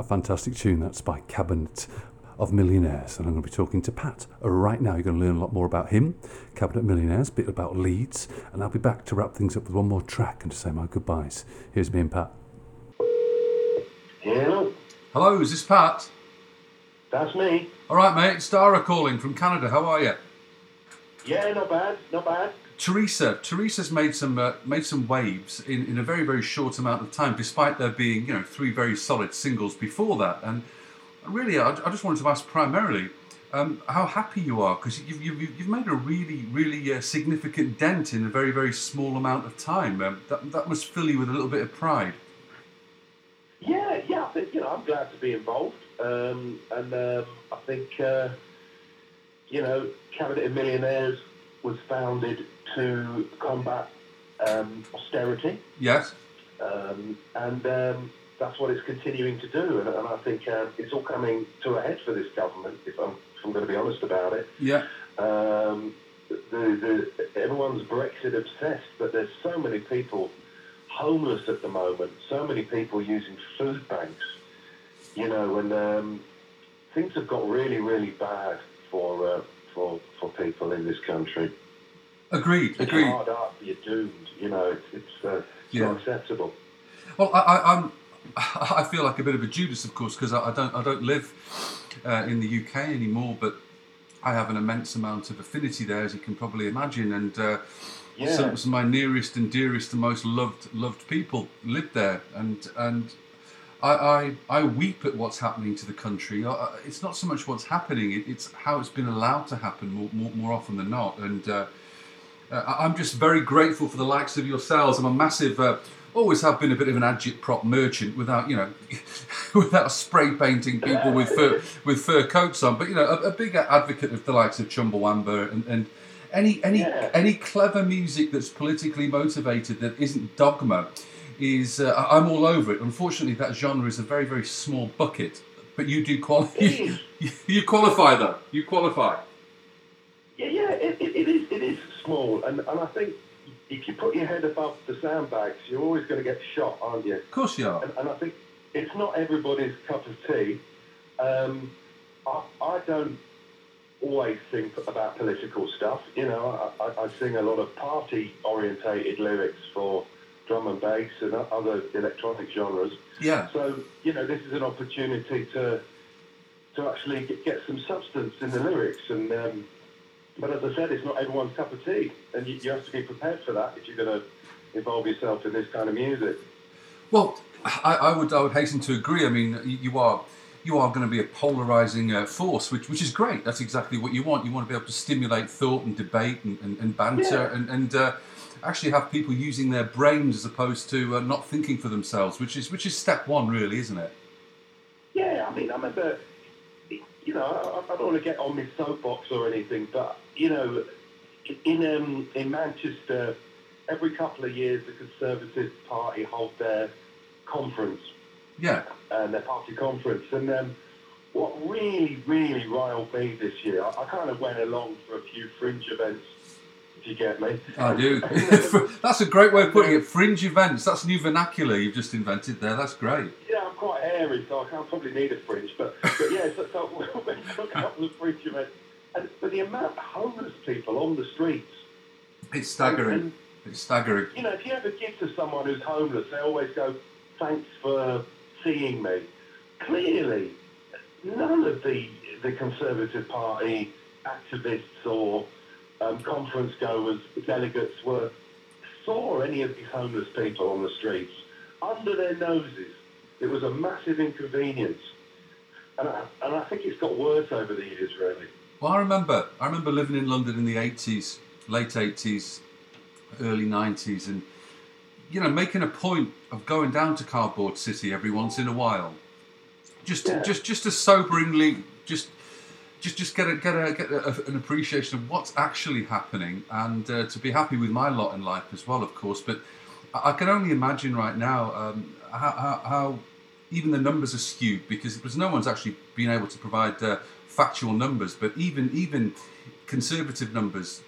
Fantastic tune? That's by Cabinet of Millionaires. And I'm going to be talking to Pat right now. You're going to learn a lot more about him, Cabinet Millionaires, a bit about Leeds. And I'll be back to wrap things up with one more track and to say my goodbyes. Here's me and Pat. Hello, Hello, is this Pat? that's me. All right, mate. It's Dara calling from Canada. How are you? Yeah, not bad, not bad. Teresa, Teresa's made some uh, made some waves in, in a very very short amount of time, despite there being you know three very solid singles before that. And really, I, I just wanted to ask primarily um, how happy you are because you've, you've you've made a really really uh, significant dent in a very very small amount of time. Um, that that must fill you with a little bit of pride. Yeah, yeah, I think, you know, I'm glad to be involved. Um, and um, I think, uh, you know, Cabinet of Millionaires was founded to combat um, austerity. Yes. Um, and um, that's what it's continuing to do. And, and I think uh, it's all coming to a head for this government, if I'm, if I'm going to be honest about it. Yeah. Um, the, the, everyone's Brexit obsessed, but there's so many people homeless at the moment, so many people using food banks, you know, and um, things have got really, really bad for uh, for for people in this country. Agreed. It's Agreed. hard art, you're doomed. You know, it's it's, uh, it's Yeah. not acceptable. Well, I, I, I'm. I feel like a bit of a Judas, of course, because I, I don't. I don't live uh, in the UK anymore, but I have an immense amount of affinity there, as you can probably imagine, and uh, Yeah. some, some of my nearest and dearest and most loved loved people live there, and and. I, I, I weep at what's happening to the country. I- It's not so much what's happening; it, it's how it's been allowed to happen more, more, more often than not. And uh, uh, I'm just very grateful for the likes of yourselves. I'm a massive, uh, always have been a bit of an agitprop merchant without, you know, without spray painting people with fur, with fur coats on. But you know, a, a big advocate of the likes of Chumbawamba and, and any any any clever music that's politically motivated that isn't dogma is uh, I'm all over it. Unfortunately, that genre is a very very small bucket. But you do qualify. You, you qualify though. You qualify. Yeah, yeah, it, it, it is it is small, and, and I think if you put your head above the sandbags, you're always going to get shot, aren't you? Of course you are. And, and I think it's not everybody's cup of tea. Um, I, I don't always think about political stuff. You know, I, I, I sing a lot of party-orientated lyrics for drum and bass and other electronic genres. Yeah. So you know, this is an opportunity to to actually get, get some substance in the lyrics. And um, but as I said, it's not everyone's cup of tea, and you, you have to be prepared for that if you're going to involve yourself in this kind of music. Well, I, I would I would hasten to agree. I mean, you, are you are going to be a polarizing uh, force, which which is great. That's exactly what you want. You want to be able to stimulate thought and debate and, and, and banter Yeah. and and uh, actually have people using their brains as opposed to uh, not thinking for themselves, which is which is step one, really, isn't it? Yeah, I mean, I remember, you know, I, I don't want to get on this soapbox or anything, but you know, in um, in Manchester, every couple of years the Conservative Party hold their conference Yeah. and their party conference, and um, what really, really riled me this year, I, I kind of went along for a few fringe events. If you get me, I do. That's a great way of putting it. Fringe events. That's new vernacular you've just invented there. That's great. Yeah, I'm quite hairy, so I can't probably need a fringe. But, but yeah, so, so we went to a couple of fringe events, and but the amount of homeless people on the streets. It's staggering. It's staggering. You know, if you ever give to someone who's homeless, they always go, "Thanks for seeing me." Clearly, none of the the Conservative Party activists or um, conference goers, delegates were saw any of these homeless people on the streets under their noses. It was a massive inconvenience, and I, and I think it's got worse over the years, really. Well, I remember. I remember living in London in the eighties, late eighties, early nineties, and you know, making a point of going down to Cardboard City every once in a while, just, to, just, just to soberingly, just, just, just get a get a get a, an appreciation of what's actually happening, and uh, to be happy with my lot in life as well, of course. But I I can only imagine right now um, how, how, how even the numbers are skewed because because no one's actually been able to provide uh, factual numbers, but even even conservative numbers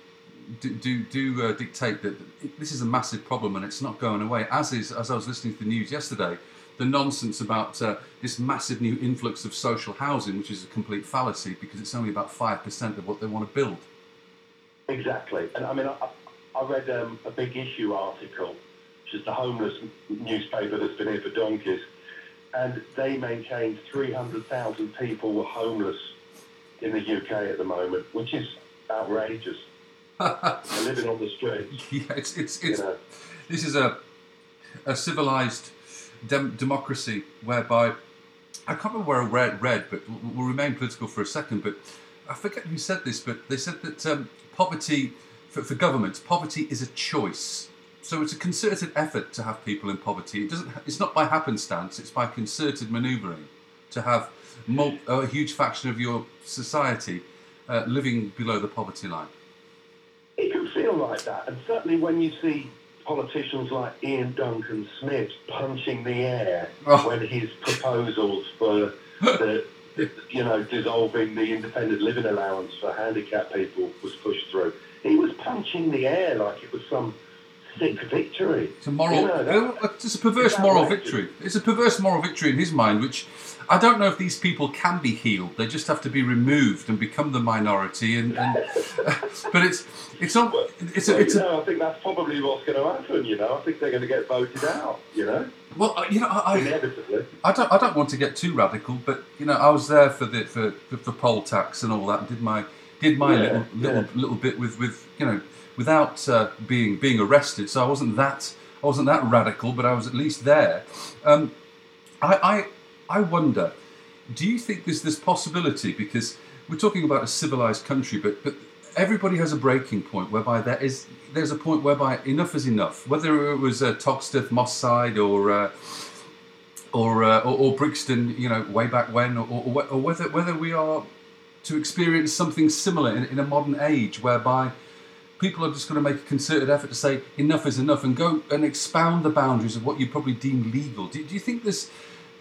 do do, do uh, dictate that this is a massive problem and it's not going away. As is as I was listening to the news yesterday, the nonsense about uh, this massive new influx of social housing, which is a complete fallacy because it's only about five percent of what they want to build. Exactly. And I mean, I, I read um, a big issue article, which is the homeless newspaper that's been here for donkeys, and they maintained 300,000 people were homeless in the UK at the moment, which is outrageous. Living on the streets. Yeah, it's it's it's You know. this is a a civilized dem- democracy whereby I can't remember where I read, read but we'll, remain political for a second. But I forget who said this, but they said that um, poverty for, for governments, poverty is a choice. So it's a concerted effort to have people in poverty. It doesn't. It's not by happenstance. It's by concerted manoeuvring to have mul- a huge faction of your society uh, living below the poverty line. It can feel like that, and certainly when you see politicians like Iain Duncan Smith punching the air Oh. when his proposals for the, you know, dissolving the independent living allowance for handicapped people was pushed through. He was punching the air like it was some sick victory. It's a moral. You know, that- uh, it's a perverse moral outrageous. victory. It's a perverse moral victory in his mind, which I don't know if these people can be healed. They just have to be removed and become the minority. And, and but it's it's not. It's a, Well, it's you know, I think that's probably what's going to happen. You know, I think they're going to get voted out. You know, well, uh, you know, I, I, inevitably. I don't I don't want to get too radical, but you know, I was there for the for, for, for poll tax and all that, and did my did my Yeah, little little yeah. little bit with with you know without uh, being being arrested. So I wasn't that I wasn't that radical, but I was at least there. Um, I, I I wonder, do you think there's this possibility because we're talking about a civilized country, but but everybody has a breaking point whereby there is there's a point whereby enough is enough. Whether it was uh, Toxteth, Moss Side, or uh, or, uh, or or Brixton, you know, way back when, or, or, or whether whether we are to experience something similar in, in a modern age whereby people are just going to make a concerted effort to say enough is enough and go and expound the boundaries of what you probably deem legal. Do, do you think this?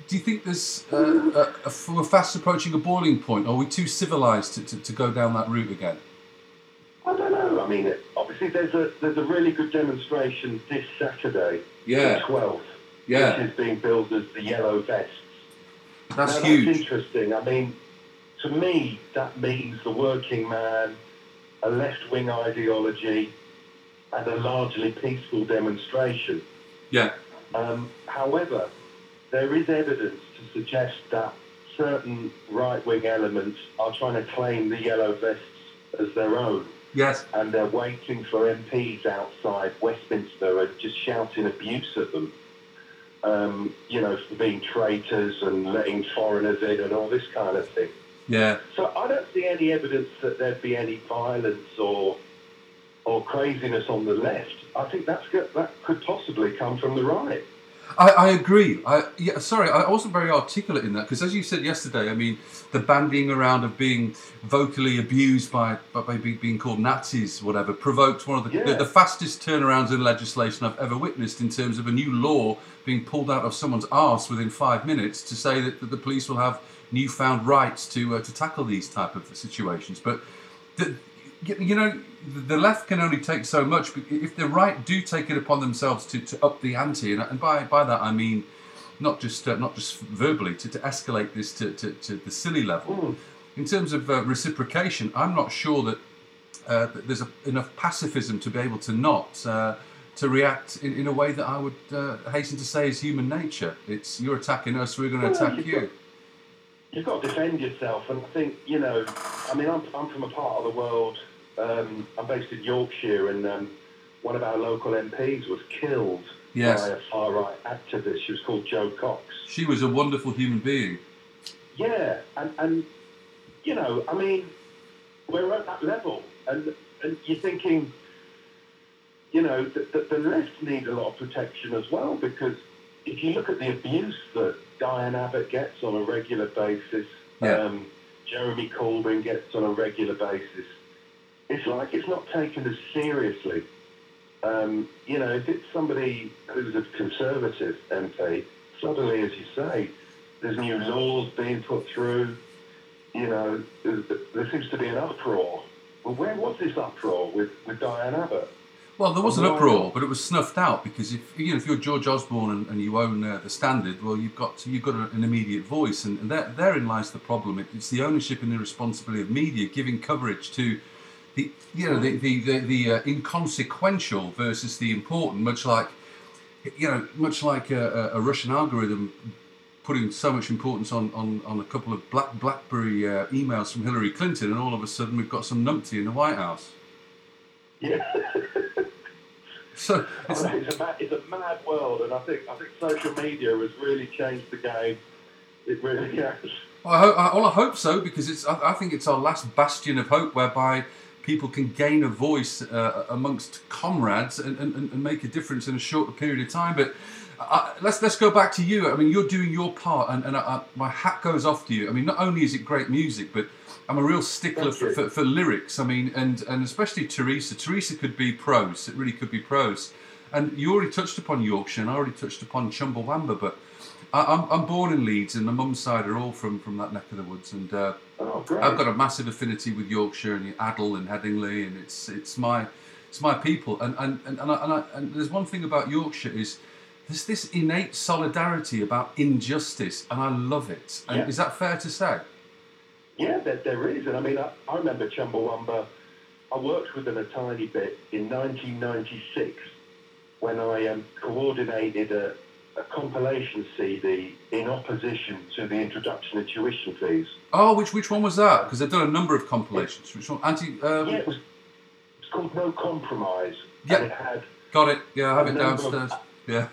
Do you think this? Uh, uh, uh, we're fast approaching a boiling point. Or are we too civilized to, to, to go down that route again? I don't know. I mean, obviously, there's a there's a really good demonstration this Saturday, Yeah. the 12th, Yeah. which is being billed as the Yellow Vests. That's now, huge. That's interesting. I mean, to me, that means the working man, a left-wing ideology, and a largely peaceful demonstration. Yeah. Um, however, there is evidence to suggest that certain right-wing elements are trying to claim the Yellow Vests as their own Yes. and they're waiting for MPs outside Westminster and just shouting abuse at them. Um, you know, for being traitors and letting foreigners in and all this kind of thing. Yeah. So I don't see any evidence that there'd be any violence or or craziness on the left. I think that's that could possibly come from the right. I, I agree. I yeah, sorry, I wasn't very articulate in that because, as you said yesterday, I mean, the bandying around of being vocally abused by by, being called Nazis, whatever, provoked one of the, the the fastest turnarounds in legislation I've ever witnessed in terms of a new law being pulled out of someone's arse within five minutes to say that, that the police will have newfound rights to uh, to tackle these type of situations. But the, you you know, the left can only take so much. but If the right do take it upon themselves to, to up the ante, and, and by by that I mean not just uh, not just verbally to, to escalate this to, to, to the silly level. In terms of uh, reciprocation, I'm not sure that, uh, that there's a, enough pacifism to be able to not uh, to react in, in a way that I would uh, hasten to say is human nature. It's you're attacking us, we're going to Well, attack got- you. You've got to defend yourself, and I think you know. I mean, I'm, I'm from a part of the world. Um, I'm based in Yorkshire, and um, one of our local MPs was killed Yes. by a far right activist. She was called Jo Cox. She was a wonderful human being. Yeah, and, and you know, I mean, we're at that level, and and you're thinking, you know, that the, the left need a lot of protection as well because if you look at the abuse that Diane Abbott gets on a regular basis, Yeah. um, Jeremy Corbyn gets on a regular basis, it's like it's not taken as seriously. Um, you know, if it's somebody who's a conservative MP, suddenly, as you say, there's new laws being put through. You know, there, seems to be an uproar. Well, where was this uproar with, with Diane Abbott? Well, there was an uproar, but it was snuffed out because if you know if you're George Osborne and, and you own uh, the Standard, well, you've got you've got a- an immediate voice, and, and there, therein lies the problem. It, it's the ownership and the responsibility of media giving coverage to the you know the the the, the uh, inconsequential versus the important, much like you know much like a, a Russian algorithm putting so much importance on, on, on a couple of Black BlackBerry uh, emails from Hillary Clinton, and all of a sudden we've got some numpty in the White House. Yeah. So it's, it's, a mad, it's a mad world, and I think I think social media has really changed the game. It really has. Well, I, hope, I, well, I hope so because it's. I, I think it's our last bastion of hope, whereby people can gain a voice uh, amongst comrades and, and, and make a difference in a shorter period of time. But uh, let's let's go back to you. I mean, you're doing your part, and, and I, I, my hat goes off to you. I mean, not only is it great music, but I'm a real stickler for, for, for lyrics. I mean, and and especially Teresa. Teresa could be prose. It really could be prose. And you already touched upon Yorkshire, and I already touched upon Chumbawamba, but I, I'm, I'm born in Leeds, and my mum's side are all from, from that neck of the woods, and uh, Oh, great. I've got a massive affinity with Yorkshire and Adel and Headingley, and it's it's my it's my people. And and and, and, I, and, I, and there's one thing about Yorkshire is there's this innate solidarity about injustice, and I love it. And Yeah. is that fair to say? Yeah, there, there is. And I mean, I, I remember Chumbawamba. I worked with them a tiny bit in 1996 when I um, coordinated a, a compilation CD in opposition to the introduction of tuition fees. Oh, which which one was that? Because they've done a number of compilations. Which one? Anti. Um, Yeah, it was. It's called No Compromise. Yeah. And it had. Got it. Yeah, I have it number of- downstairs. Yeah.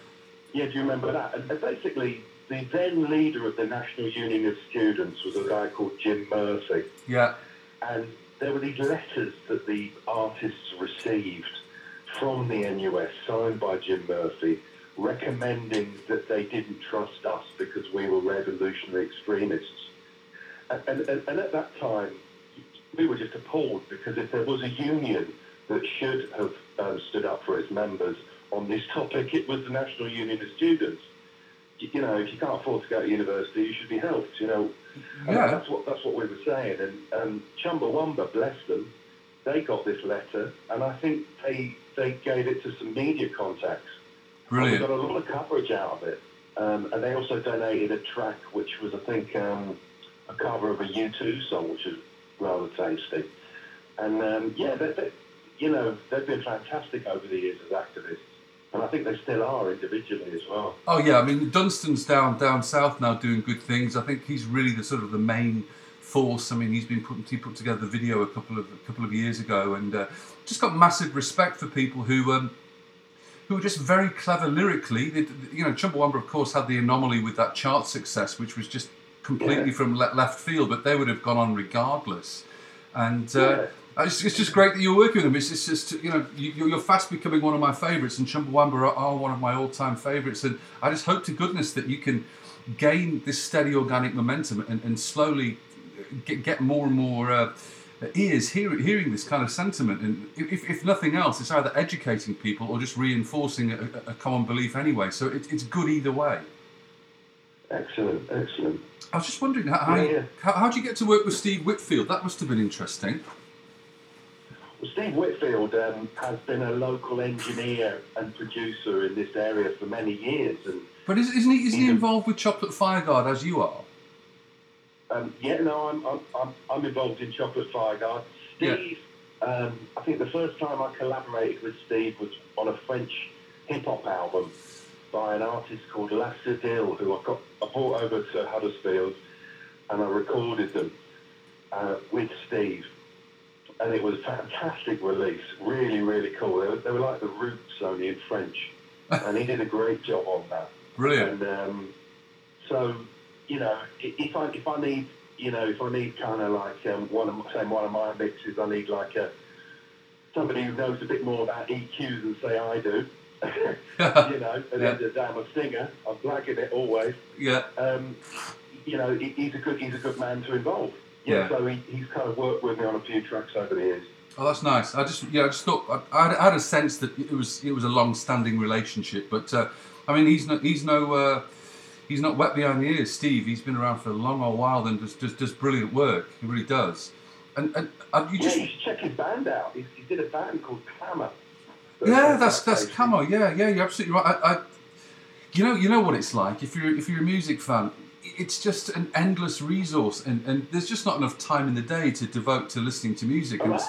Yeah, do you remember that? And, and basically, the then leader of the National Union of Students was a guy called Jim Murphy. Yeah. And there were these letters that the artists received from the NUS, signed by Jim Murphy, recommending that they didn't trust us because we were revolutionary extremists. And, and, and and at that time, we were just appalled because if there was a union that should have um, stood up for its members on this topic, it was the National Union of Students. You you know, if you can't afford to go to university, you should be helped. You know, and that's what that's what we were saying. And um, Chumbawamba, bless them, they got this letter, and I think they they gave it to some media contacts. Brilliant. And we got a lot of coverage out of it. Um, and they also donated a track, which was, I think, um, a cover of a U2 song, which is rather tasty. And um, yeah, they, they, you know, they've been fantastic over the years as activists. And I think they still are individually as well. Oh yeah, I mean Dunstan's down down south now doing good things. I think he's really the sort of the main force. I mean, he's been put he put together the video a couple of a couple of years ago, and uh, just got massive respect for people who um, who are just very clever lyrically. They, you know, Chumbawamba of course had the anomaly with that chart success, which was just completely Yeah. from le- left field, but they would have gone on regardless. And uh, it's, it's just great that you're working with them. It's, it's just you know you, you're you're fast becoming one of my favourites, and Chumbawamba are, are one of my all-time favourites. And I just hope to goodness that you can gain this steady organic momentum and, and slowly get, get more and more uh, ears hear, hearing this kind of sentiment. And if, if nothing else, it's either educating people or just reinforcing a, a, common belief anyway. So it, it's good either way. Excellent, excellent. I was just wondering how, how, Yeah, you, yeah. how how'd you get to work with Steve Whitfield? That must have been interesting. Well, Steve Whitfield um, has been a local engineer and producer in this area for many years. And But is, isn't he isn't he involved with Chocolate Fireguard as you are? Um, yeah, no, I'm, I'm, I'm, I'm involved in Chocolate Fireguard. Steve, um, I think the first time I collaborated with Steve was on a French hip hop album by an artist called Lassadil, who I got I brought over to Huddersfield, and I recorded them uh, with Steve, and it was a fantastic release, really, really cool. They were, they were like the Roots only in French, and he did a great job on that. Brilliant. And um, so, you know, if I if I need, you know, if I need kind of like um, one of my- say one of my mixes, I need like a somebody who knows a bit more about EQs than say I do. you know, and Yeah. then I'm a singer. I'm blagging it always. Yeah. Um, you know, he, he's a good he's a good man to involve. Yeah. So he, he's kind of worked with me on a few tracks over the years. Oh, that's nice. I just yeah, I just thought I, I had a sense that it was it was a long-standing relationship, but uh, I mean he's no he's no uh, he's not wet behind the ears. Steve, he's been around for a long old while and does does, does brilliant work. He really does. And and uh, you yeah, just you check his band out. He, he did a band called Clamour. Yeah, that's that's Camo. Yeah, yeah, you're absolutely right. I, I, you know, you know what it's like if you're if you're a music fan. It's just an endless resource, and, and there's just not enough time in the day to devote to listening to music. And,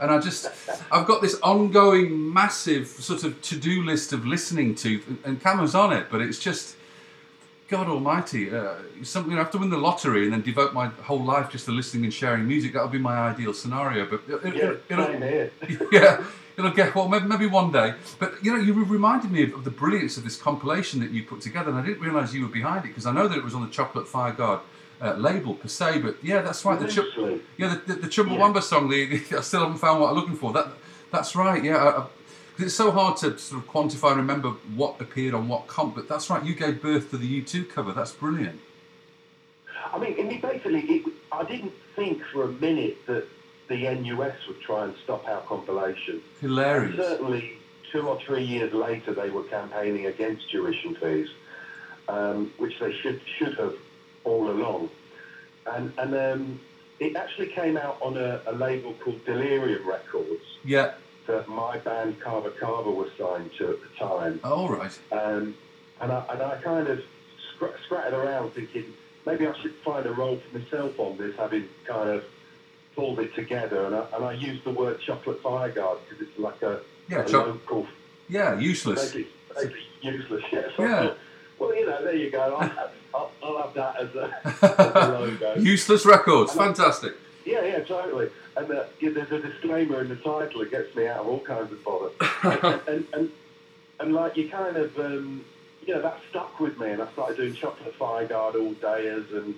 and I just, I've got this ongoing massive sort of to-do list of listening to, and, and Camo's on it, but it's just, God Almighty, uh, something I have to win the lottery and then devote my whole life just to listening and sharing music. That would be my ideal scenario. But it, it, Yeah, it'll, same yeah, it'll get well, maybe, maybe one day. But you know, you reminded me of, of the brilliance of this compilation that you put together, and I didn't realise you were behind it because I know that it was on the Chocolate Fire Guard uh, label per se. But yeah, that's right. The Chub- yeah, the, the, the Chumbawamba song. The, I still haven't found what I'm looking for. That that's right. Yeah. I, it's so hard to sort of quantify and remember what appeared on what comp, but that's right. You gave birth to the U2 cover. That's brilliant. I mean, basically, it, I didn't think for a minute that the NUS would try and stop our compilation. Hilarious. And certainly, two or three years later, they were campaigning against tuition fees, um, which they should should have all along. And and um, it actually came out on a, a label called Delirium Records Yeah. That my band Carver Carver was signed to at the time. All right. Um, and, I, and I kind of scr- scratted around thinking maybe I should find a role for myself on this, having kind of pulled it together. And I, and I used the word chocolate fire guard because it's like a, Yeah, a choc- local, Yeah. Useless. basically, basically useless. Yeah. So Yeah. thought, well, you know, there you go. I'll have, I'll, I'll have that as a, as a logo. Useless records. And I- Fantastic. Yeah, yeah, totally. And uh, yeah, there's a disclaimer in the title. It gets me out of all kinds of bother. and, and, and, and like you kind of, um, you know, that stuck with me. And I started doing Chocolate Fire Guard all dayers and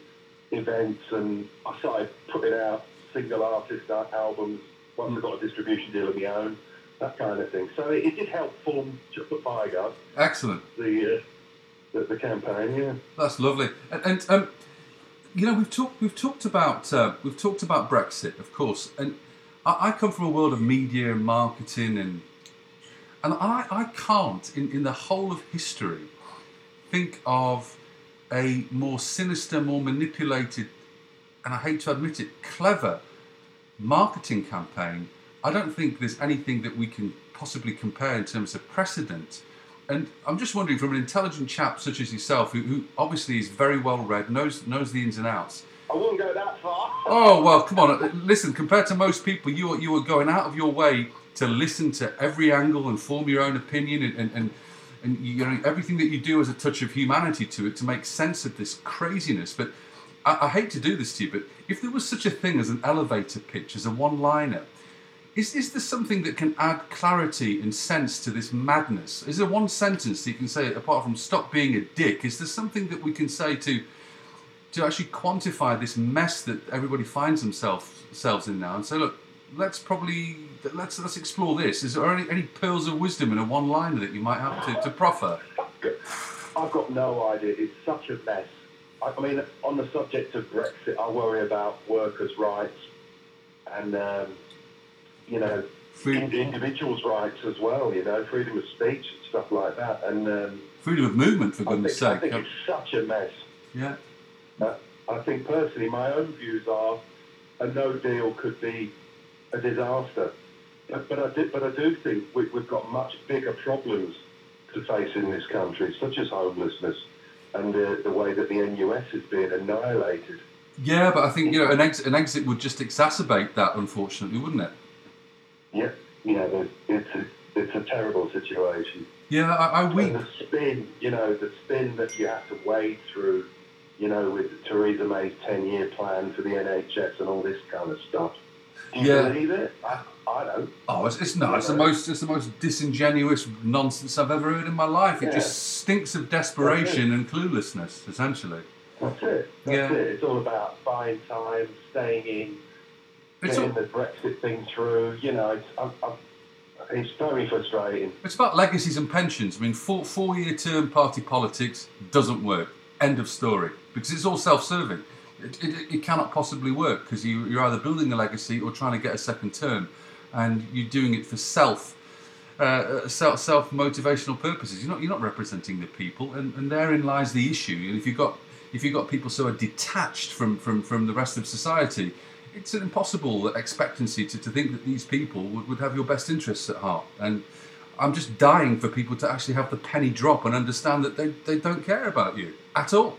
events. And I started putting out single artist al- albums once I got a distribution deal of my own, that kind of thing. So it, it did help form Chocolate Fire Guard, Excellent. the, uh, the, the campaign, yeah. That's lovely. And, and um, you know, we've talked we've talked about uh, we've talked about Brexit, of course, and I, I come from a world of media and marketing, and and I, I can't in, in the whole of history think of a more sinister, more manipulated, and I hate to admit it, clever marketing campaign. I don't think there's anything that we can possibly compare in terms of precedent. And I'm just wondering, from an intelligent chap such as yourself, who, who obviously is very well read, knows knows the ins and outs. I wouldn't go that far. Oh well, come on. Listen, compared to most people, you are, you are going out of your way to listen to every angle and form your own opinion, and and, and, and you know everything that you do has a touch of humanity to it to make sense of this craziness. But I, I hate to do this to you, but if there was such a thing as an elevator pitch, as a one-liner, is, is there something that can add clarity and sense to this madness? Is there one sentence that you can say, apart from stop being a dick, is there something that we can say to to actually quantify this mess that everybody finds themselves in now and say, look, let's probably let's let's explore this. Is there any, any pearls of wisdom in a one liner that you might have to, to proffer? I've got no idea. It's such a mess. I mean, on the subject of Brexit, I worry about workers' rights and, um, you know, in, individuals' rights as well, you know, freedom of speech and stuff like that. And um, Freedom of movement, for goodness think, I sake. think it's such a mess. Yeah. Uh, I think personally, my own views are a no deal could be a disaster. But, but I do, but I do think we, we've got much bigger problems to face in this country, such as homelessness and uh, the way that the NHS is being annihilated. Yeah, but I think you know an exit, an exit would just exacerbate that, unfortunately, wouldn't it? Yeah, you know, it's a, it's a terrible situation. Yeah, I, I weep. And the spin, you know, the spin that you have to wade through, you know, with Theresa May's 10-year plan for the NHS and all this kind of stuff. Do you Yeah. believe it? I, I don't. Oh, it's, it's no, it's the most it's the most disingenuous nonsense I've ever heard in my life. It Yeah. just stinks of desperation and cluelessness, essentially. That's it. That's Yeah. it. It's all about buying time, staying in, It's getting all- the Brexit thing through. You know, it's, I'm, I'm, it's very frustrating. It's about legacies and pensions. I mean, four four year term party politics doesn't work. End of story. Because it's all self serving. It, it, it cannot possibly work because you, you're either building a legacy or trying to get a second term, and you're doing it for self. Uh, self self motivational purposes. You're not you're not representing the people, and, and therein lies the issue. And if you've got if you've got people so are detached from, from, from the rest of society, it's an impossible expectancy to, to think that these people would, would have your best interests at heart. And I'm just dying for people to actually have the penny drop and understand that they, they don't care about you at all.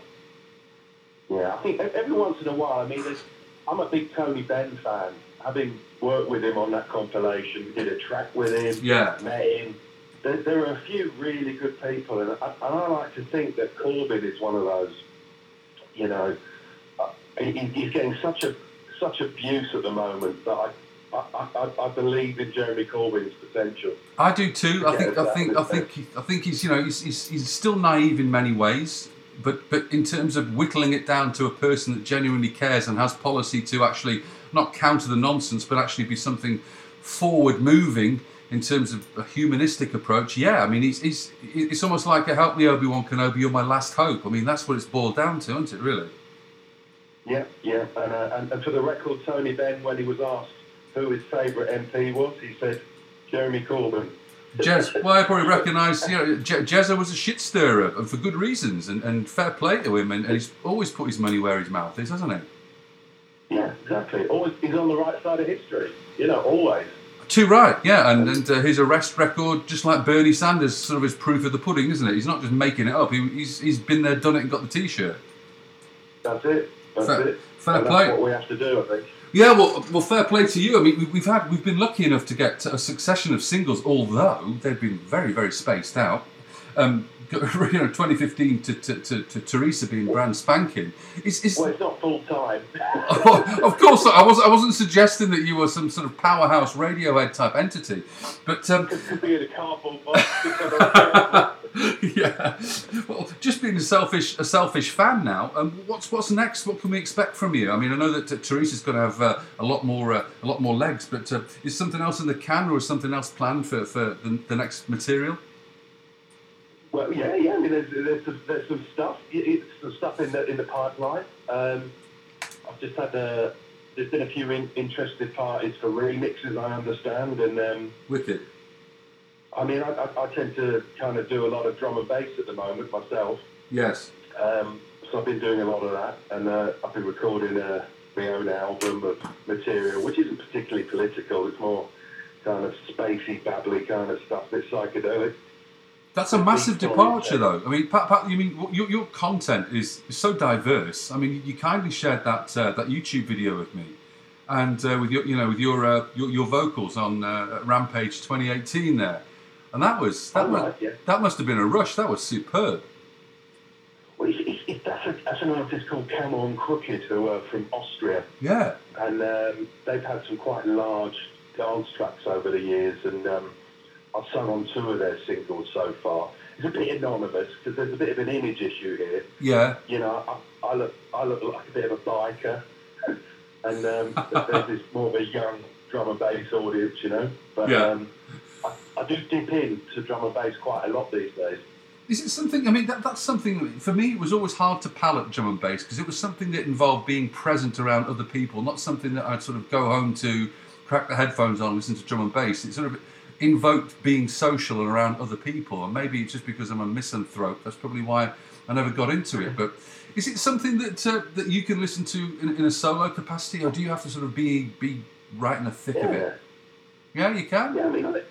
Yeah, I think every once in a while, I mean, there's, I'm a big Tony Benn fan. Having worked with him on that compilation, did a track with him, Yeah. met him. There, there are a few really good people, and I, and I like to think that Corbyn is one of those. You know, uh, he, he's getting such a such abuse at the moment that I. I, I, I believe in Jeremy Corbyn's potential. I do too. I think. I think. I think. he- I think he's. You know, he's, he's, he's still naive in many ways, but but in terms of whittling it down to a person that genuinely cares and has policy to actually not counter the nonsense, but actually be something forward moving in terms of a humanistic approach. Yeah, I mean, he's, he's it's almost like a help me Obi Wan Kenobi, you're my last hope. I mean, that's what it's boiled down to, isn't it? Really. Yeah, yeah, and, uh, and, and for the record, Tony Benn, when he was asked who his favourite MP was, he said Jeremy Corbyn. Jez, well, I probably recognise, you know, Je- Jezza was a shit stirrer, and for good reasons, and, and fair play to him, and, and he's always put his money where his mouth is, hasn't he? Yeah, exactly. Always, he's on the right side of history. You know, always. Too right, yeah, and, and uh, his arrest record, just like Bernie Sanders, sort of is proof of the pudding, isn't it? He's not just making it up, he, he's, he's been there, done it, and got the t shirt. That's it. That's Fair- it. fair and play. That's what we have to do, I think. Yeah, well, well, fair play to you. I mean, we- we've had we've been lucky enough to get a succession of singles, although they've been very very spaced out. Um, you know, 2015 to, to, to, to Teresa being brand spanking. Is, is Well, it's not full time. of course, I was I wasn't suggesting that you were some sort of powerhouse Radiohead type entity, but um, Could be in a cardboard box. yeah. Well, just being a selfish a selfish fan now. Um, what's what's next? What can we expect from you? I mean, I know that uh, Teresa's going to have uh, a lot more uh, a lot more legs, but uh, is something else in the can, or is something else planned for for the, the next material? Well, yeah, yeah. I mean, there's, there's, some, there's some stuff. It's some stuff in the in the pipeline. Um, I've just had a. There's been a few in, interested parties for remixes, I understand, and um, Wicked. I mean, I, I, I tend to kind of do a lot of drum and bass at the moment myself. Yes. Um, so I've been doing a lot of that, and uh, I've been recording uh, my own album of material, which isn't particularly political. It's more kind of spacey, babbly kind of stuff, bit psychedelic. That's a massive departure, though. I mean, Pat, Pat you mean your, your content is, is so diverse. I mean, you kindly shared that uh, that YouTube video with me, and uh, with your you know with your uh, your, your vocals on uh, Rampage 2018 there, and that was that Oh, was right, yeah. that must have been a rush. That was superb. Well, it's, it's, it's, that's, a, that's an artist called Camo and Krooked, who are from Austria, Yeah, and um, they've had some quite large dance tracks over the years, and um, I've sung on two of their singles so far. It's a bit anonymous because there's a bit of an image issue here. yeah. you know, I, I look I look like a bit of a biker, and um, there's this more of a young drum and bass audience, you know. But Yeah. I, do dip into drum and bass quite a lot these days. Is it something? I mean, that, that's something for me. It was always hard to palate drum and bass because it was something that involved being present around other people, not something that I'd sort of go home to, crack the headphones on, and listen to drum and bass. It sort of invoked being social and around other people, and maybe it's just because I'm a misanthrope. That's probably why I never got into it. But is it something that uh, that you can listen to in, in a solo capacity, or do you have to sort of be be right in the thick of it? Yeah, you can. Yeah, I mean,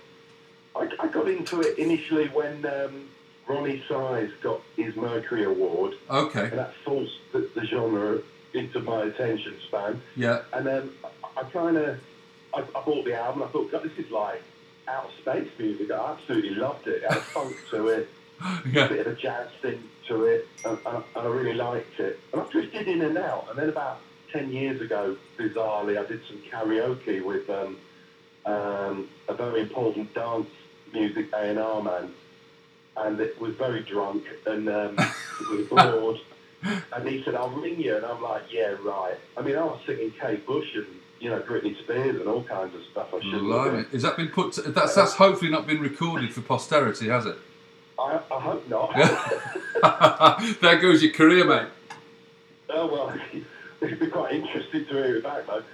I, I, got into it initially when um, Roni Size got his Mercury Award, Okay. and that forced the, the genre into my attention span. Yeah. And then I, I kind of, I, I bought the album. I thought, God, this is like out of space music. I absolutely loved it. It had a funk to it, Yeah. a bit of a jazz thing to it, and, and, and I really liked it. And I drifted in and out. And then about ten years ago, bizarrely, I did some karaoke with um, um, a very important dance music A and R man, and it was very drunk and um, was bored. And he said, "I'll ring you," and I'm like, "Yeah, right." I mean, I was singing Kate Bush and you know Britney Spears and all kinds of stuff. I shouldn't Blimey. been. Has that been put? To, that's that's hopefully not been recorded for posterity, has it? I, I hope not. there goes your career, mate. oh well, it'd be quite interesting to hear it back though.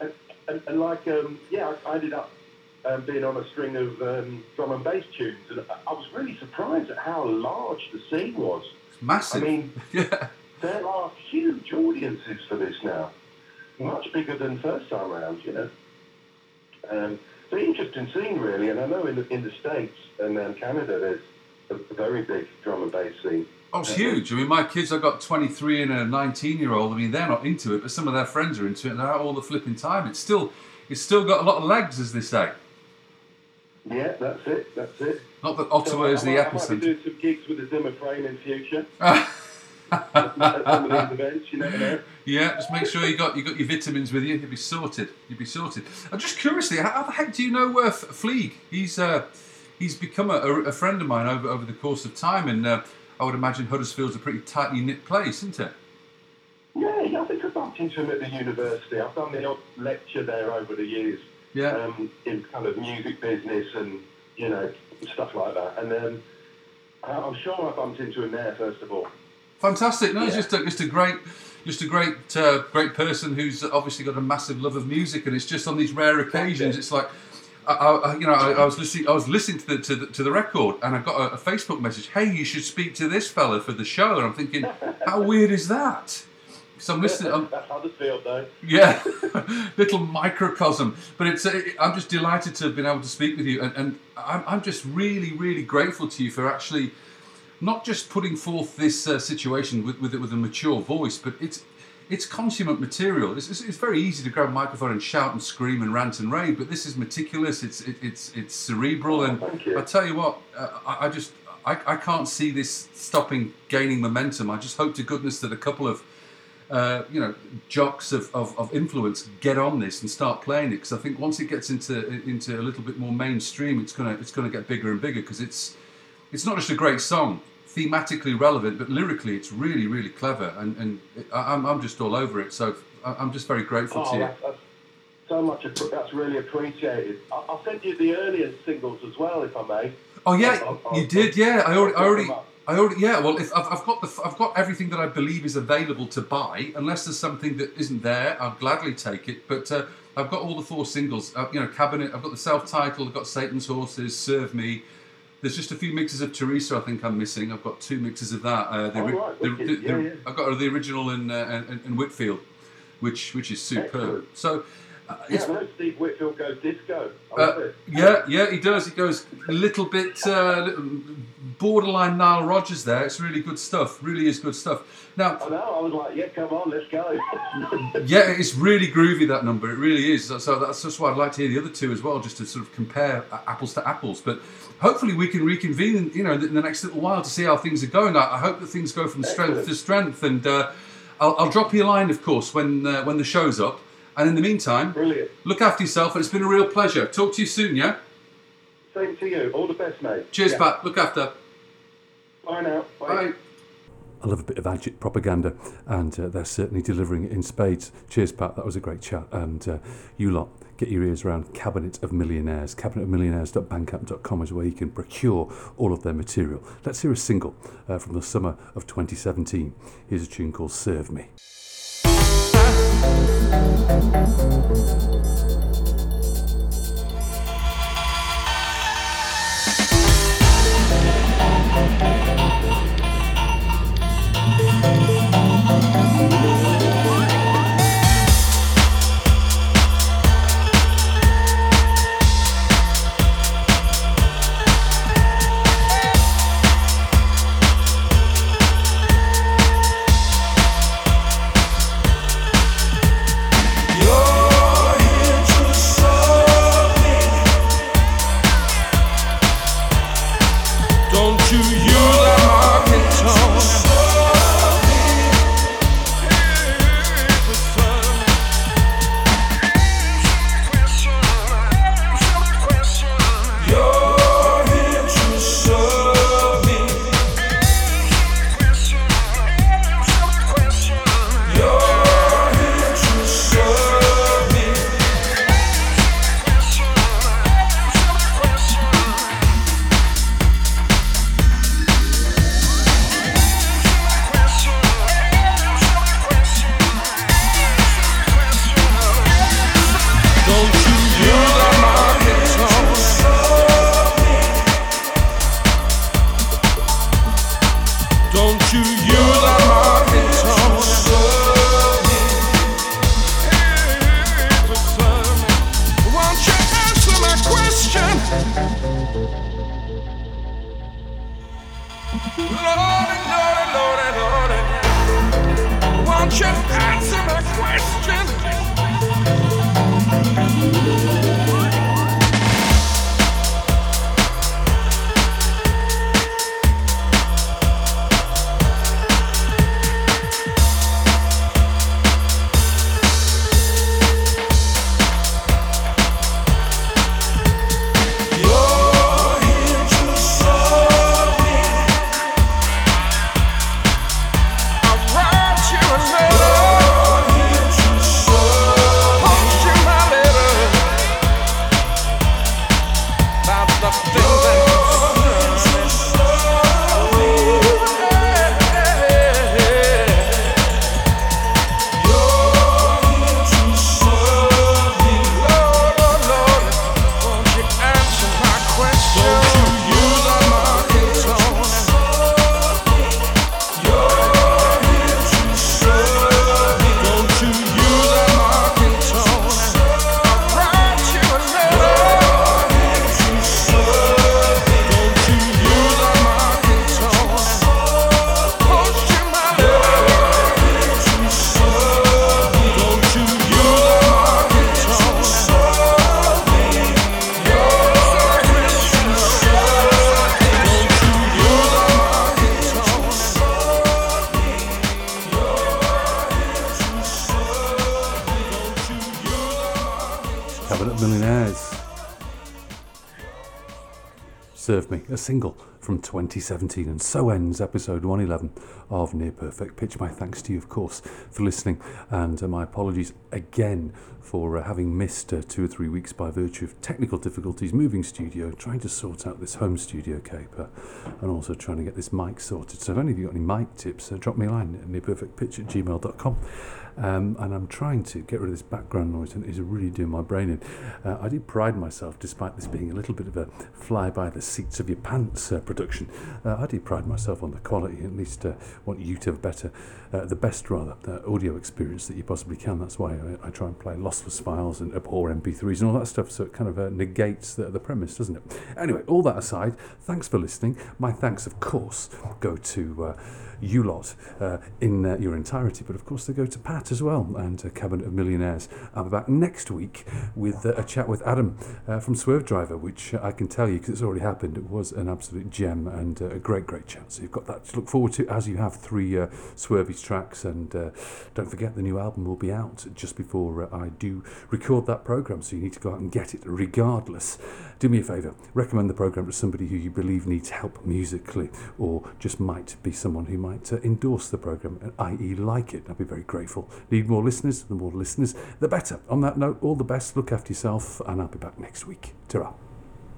and, and, and, like, um, yeah, I, I ended up um, being on a string of um, drum and bass tunes, and I, was really surprised at how large the scene was. It's massive. I mean, yeah. there are huge audiences for this now, much bigger than first time round, you know. Um, it's an interesting scene, really. And I know in the, in the States and um, Canada, there's a, a very big drum and bass scene. Oh, it's huge. I mean, my kids, I've got 23 and a 19 year old. I mean, they're not into it, but some of their friends are into it and they're out all the flipping time. It's still, it's still got a lot of legs, as they say. Yeah, that's it. That's it. Not that Ottawa is I the might, I might be doing some gigs with the Zimmer frame in future. Some of these events, you know. Yeah, just make sure you got you got your vitamins with you. You'll be sorted. You'll be sorted. I'm just curiously, how, how the heck do you know uh, Fleeg? He's uh, he's become a, a, friend of mine over over the course of time, and uh, I would imagine Huddersfield's a pretty tightly knit place, isn't it? Yeah, yeah, I think I bumped into him at the university. I've done the odd lecture there over the years. Yeah. Um, in kind of music business and you know stuff like that. And um, I- I'm sure I bumped into him there first of all. Fantastic. No, he's Yeah. just a, just a great, just a great, uh, great person who's obviously got a massive love of music, and it's just on these rare occasions. It's like, I, I, you know, I, I was listening, I was listening to the, to the to the record, and I got a, a Facebook message. Hey, you should speak to this fella for the show. And I'm thinking, how weird is that? So I'm listening. I'm, That's Huddersfield though. yeah, little microcosm. But it's uh, I'm just delighted to have been able to speak with you, and, and I'm, I'm just really, really grateful to you for actually not just putting forth this uh, situation with with, it with a mature voice, but it's it's consummate material. It's, it's, it's very easy to grab a microphone and shout and scream and rant and rave, but this is meticulous. It's it, it's it's cerebral, and I tell you what, uh, I, I just I, I can't see this stopping gaining momentum. I just hope to goodness that a couple of uh, you know, jocks of, of, of influence get on this and start playing it because I think once it gets into into a little bit more mainstream, it's gonna it's gonna get bigger and bigger because it's it's not just a great song, thematically relevant, but lyrically it's really really clever and and I'm I'm just all over it. So I'm just very grateful to Oh, you. that's, that's so much. That's really appreciated. I- I'll send you the earlier singles as well, if I may. Oh yeah, I'll- I'll- you did. Yeah, I already, I already, set them up. I already. Yeah, well, if I've, I've got the, I've got everything that I believe is available to buy. Unless there's something that isn't there, I'll gladly take it. But uh, I've got all the four singles. Uh, you know, Cabinet. I've got the self-titled. I've got Satan's Horses, Serve Me. There's just a few mixes of Teresa. I think I'm missing. I've got two mixes of that. Uh, the, Oh, right, the, the- Yeah, yeah. I've got the original in, uh, Whitfield, which which is superb. Excellent. So. Yeah, Steve Whitfield goes disco. Uh, yeah, yeah, he does. He goes a little bit uh, borderline Nile Rodgers there. It's really good stuff. Really is good stuff. Now, I know. I was like, yeah, come on, let's go. yeah, it's really groovy that number. It really is. So- that's just why I'd like to hear the other two as well, just to sort of compare apples to apples. But hopefully we can reconvene, you know, in the next little while to see how things are going. I, I hope that things go from strength Excellent. to strength, and uh, I'll, I'll drop you a line, of course, when uh, when the show's up. And in the meantime, Brilliant. look after yourself. And it's been a real pleasure. Talk to you soon, yeah. Same to you. All the best, mate. Cheers, Yeah. Pat. Look after. Bye now. Bye. I love a bit of agit propaganda, and uh, they're certainly delivering it in spades. Cheers, Pat. That was a great chat. And uh, you lot, get your ears around Cabinet of Millionaires. Cabinetofmillionaires.bandcamp.com is where you can procure all of their material. Let's hear a single uh, from the summer of 2017. Here's a tune called Serve Me. You're single from 2017. And so ends episode 111 of Near Perfect Pitch. My thanks to you, of course, for listening. And uh, my apologies again for uh, having missed uh, two or three weeks by virtue of technical difficulties, moving studio, trying to sort out this home studio caper, and also trying to get this mic sorted. So if any of you got any mic tips, uh, drop me a line at nearperfectpitch at gmail.com. Um, and I'm trying to get rid of this background noise, and it is really doing my brain in. Uh, I do pride myself, despite this being a little bit of a fly by the seats of your pants uh, production, uh, I do pride myself on the quality. At least uh, want you to have better, uh, the best rather, uh, audio experience that you possibly can. That's why I, I try and play lossless files and abhor MP3s and all that stuff. So it kind of negates the, the premise, doesn't it? Anyway, all that aside, thanks for listening. My thanks, of course, go to. You lot uh, in uh, your entirety, but of course they go to Pat as well and uh, Cabinet of Millionaires. I'll be back next week with uh, a chat with Adam uh, from Swervedriver, which I can tell you because it's already happened. It was an absolute gem and uh, a great, great chat. So you've got that to look forward to as you have three uh, Swervy's tracks. And don't forget, the new album will be out just before I do record that program. So you need to go out and get it regardless. Do me a favour, recommend the program to somebody who you believe needs help musically or just might be someone who might uh, endorse the program, i.e., like it. I'd be very grateful. Need more listeners? The more listeners, the better. On that note, all the best. Look after yourself, and I'll be back next week. Ta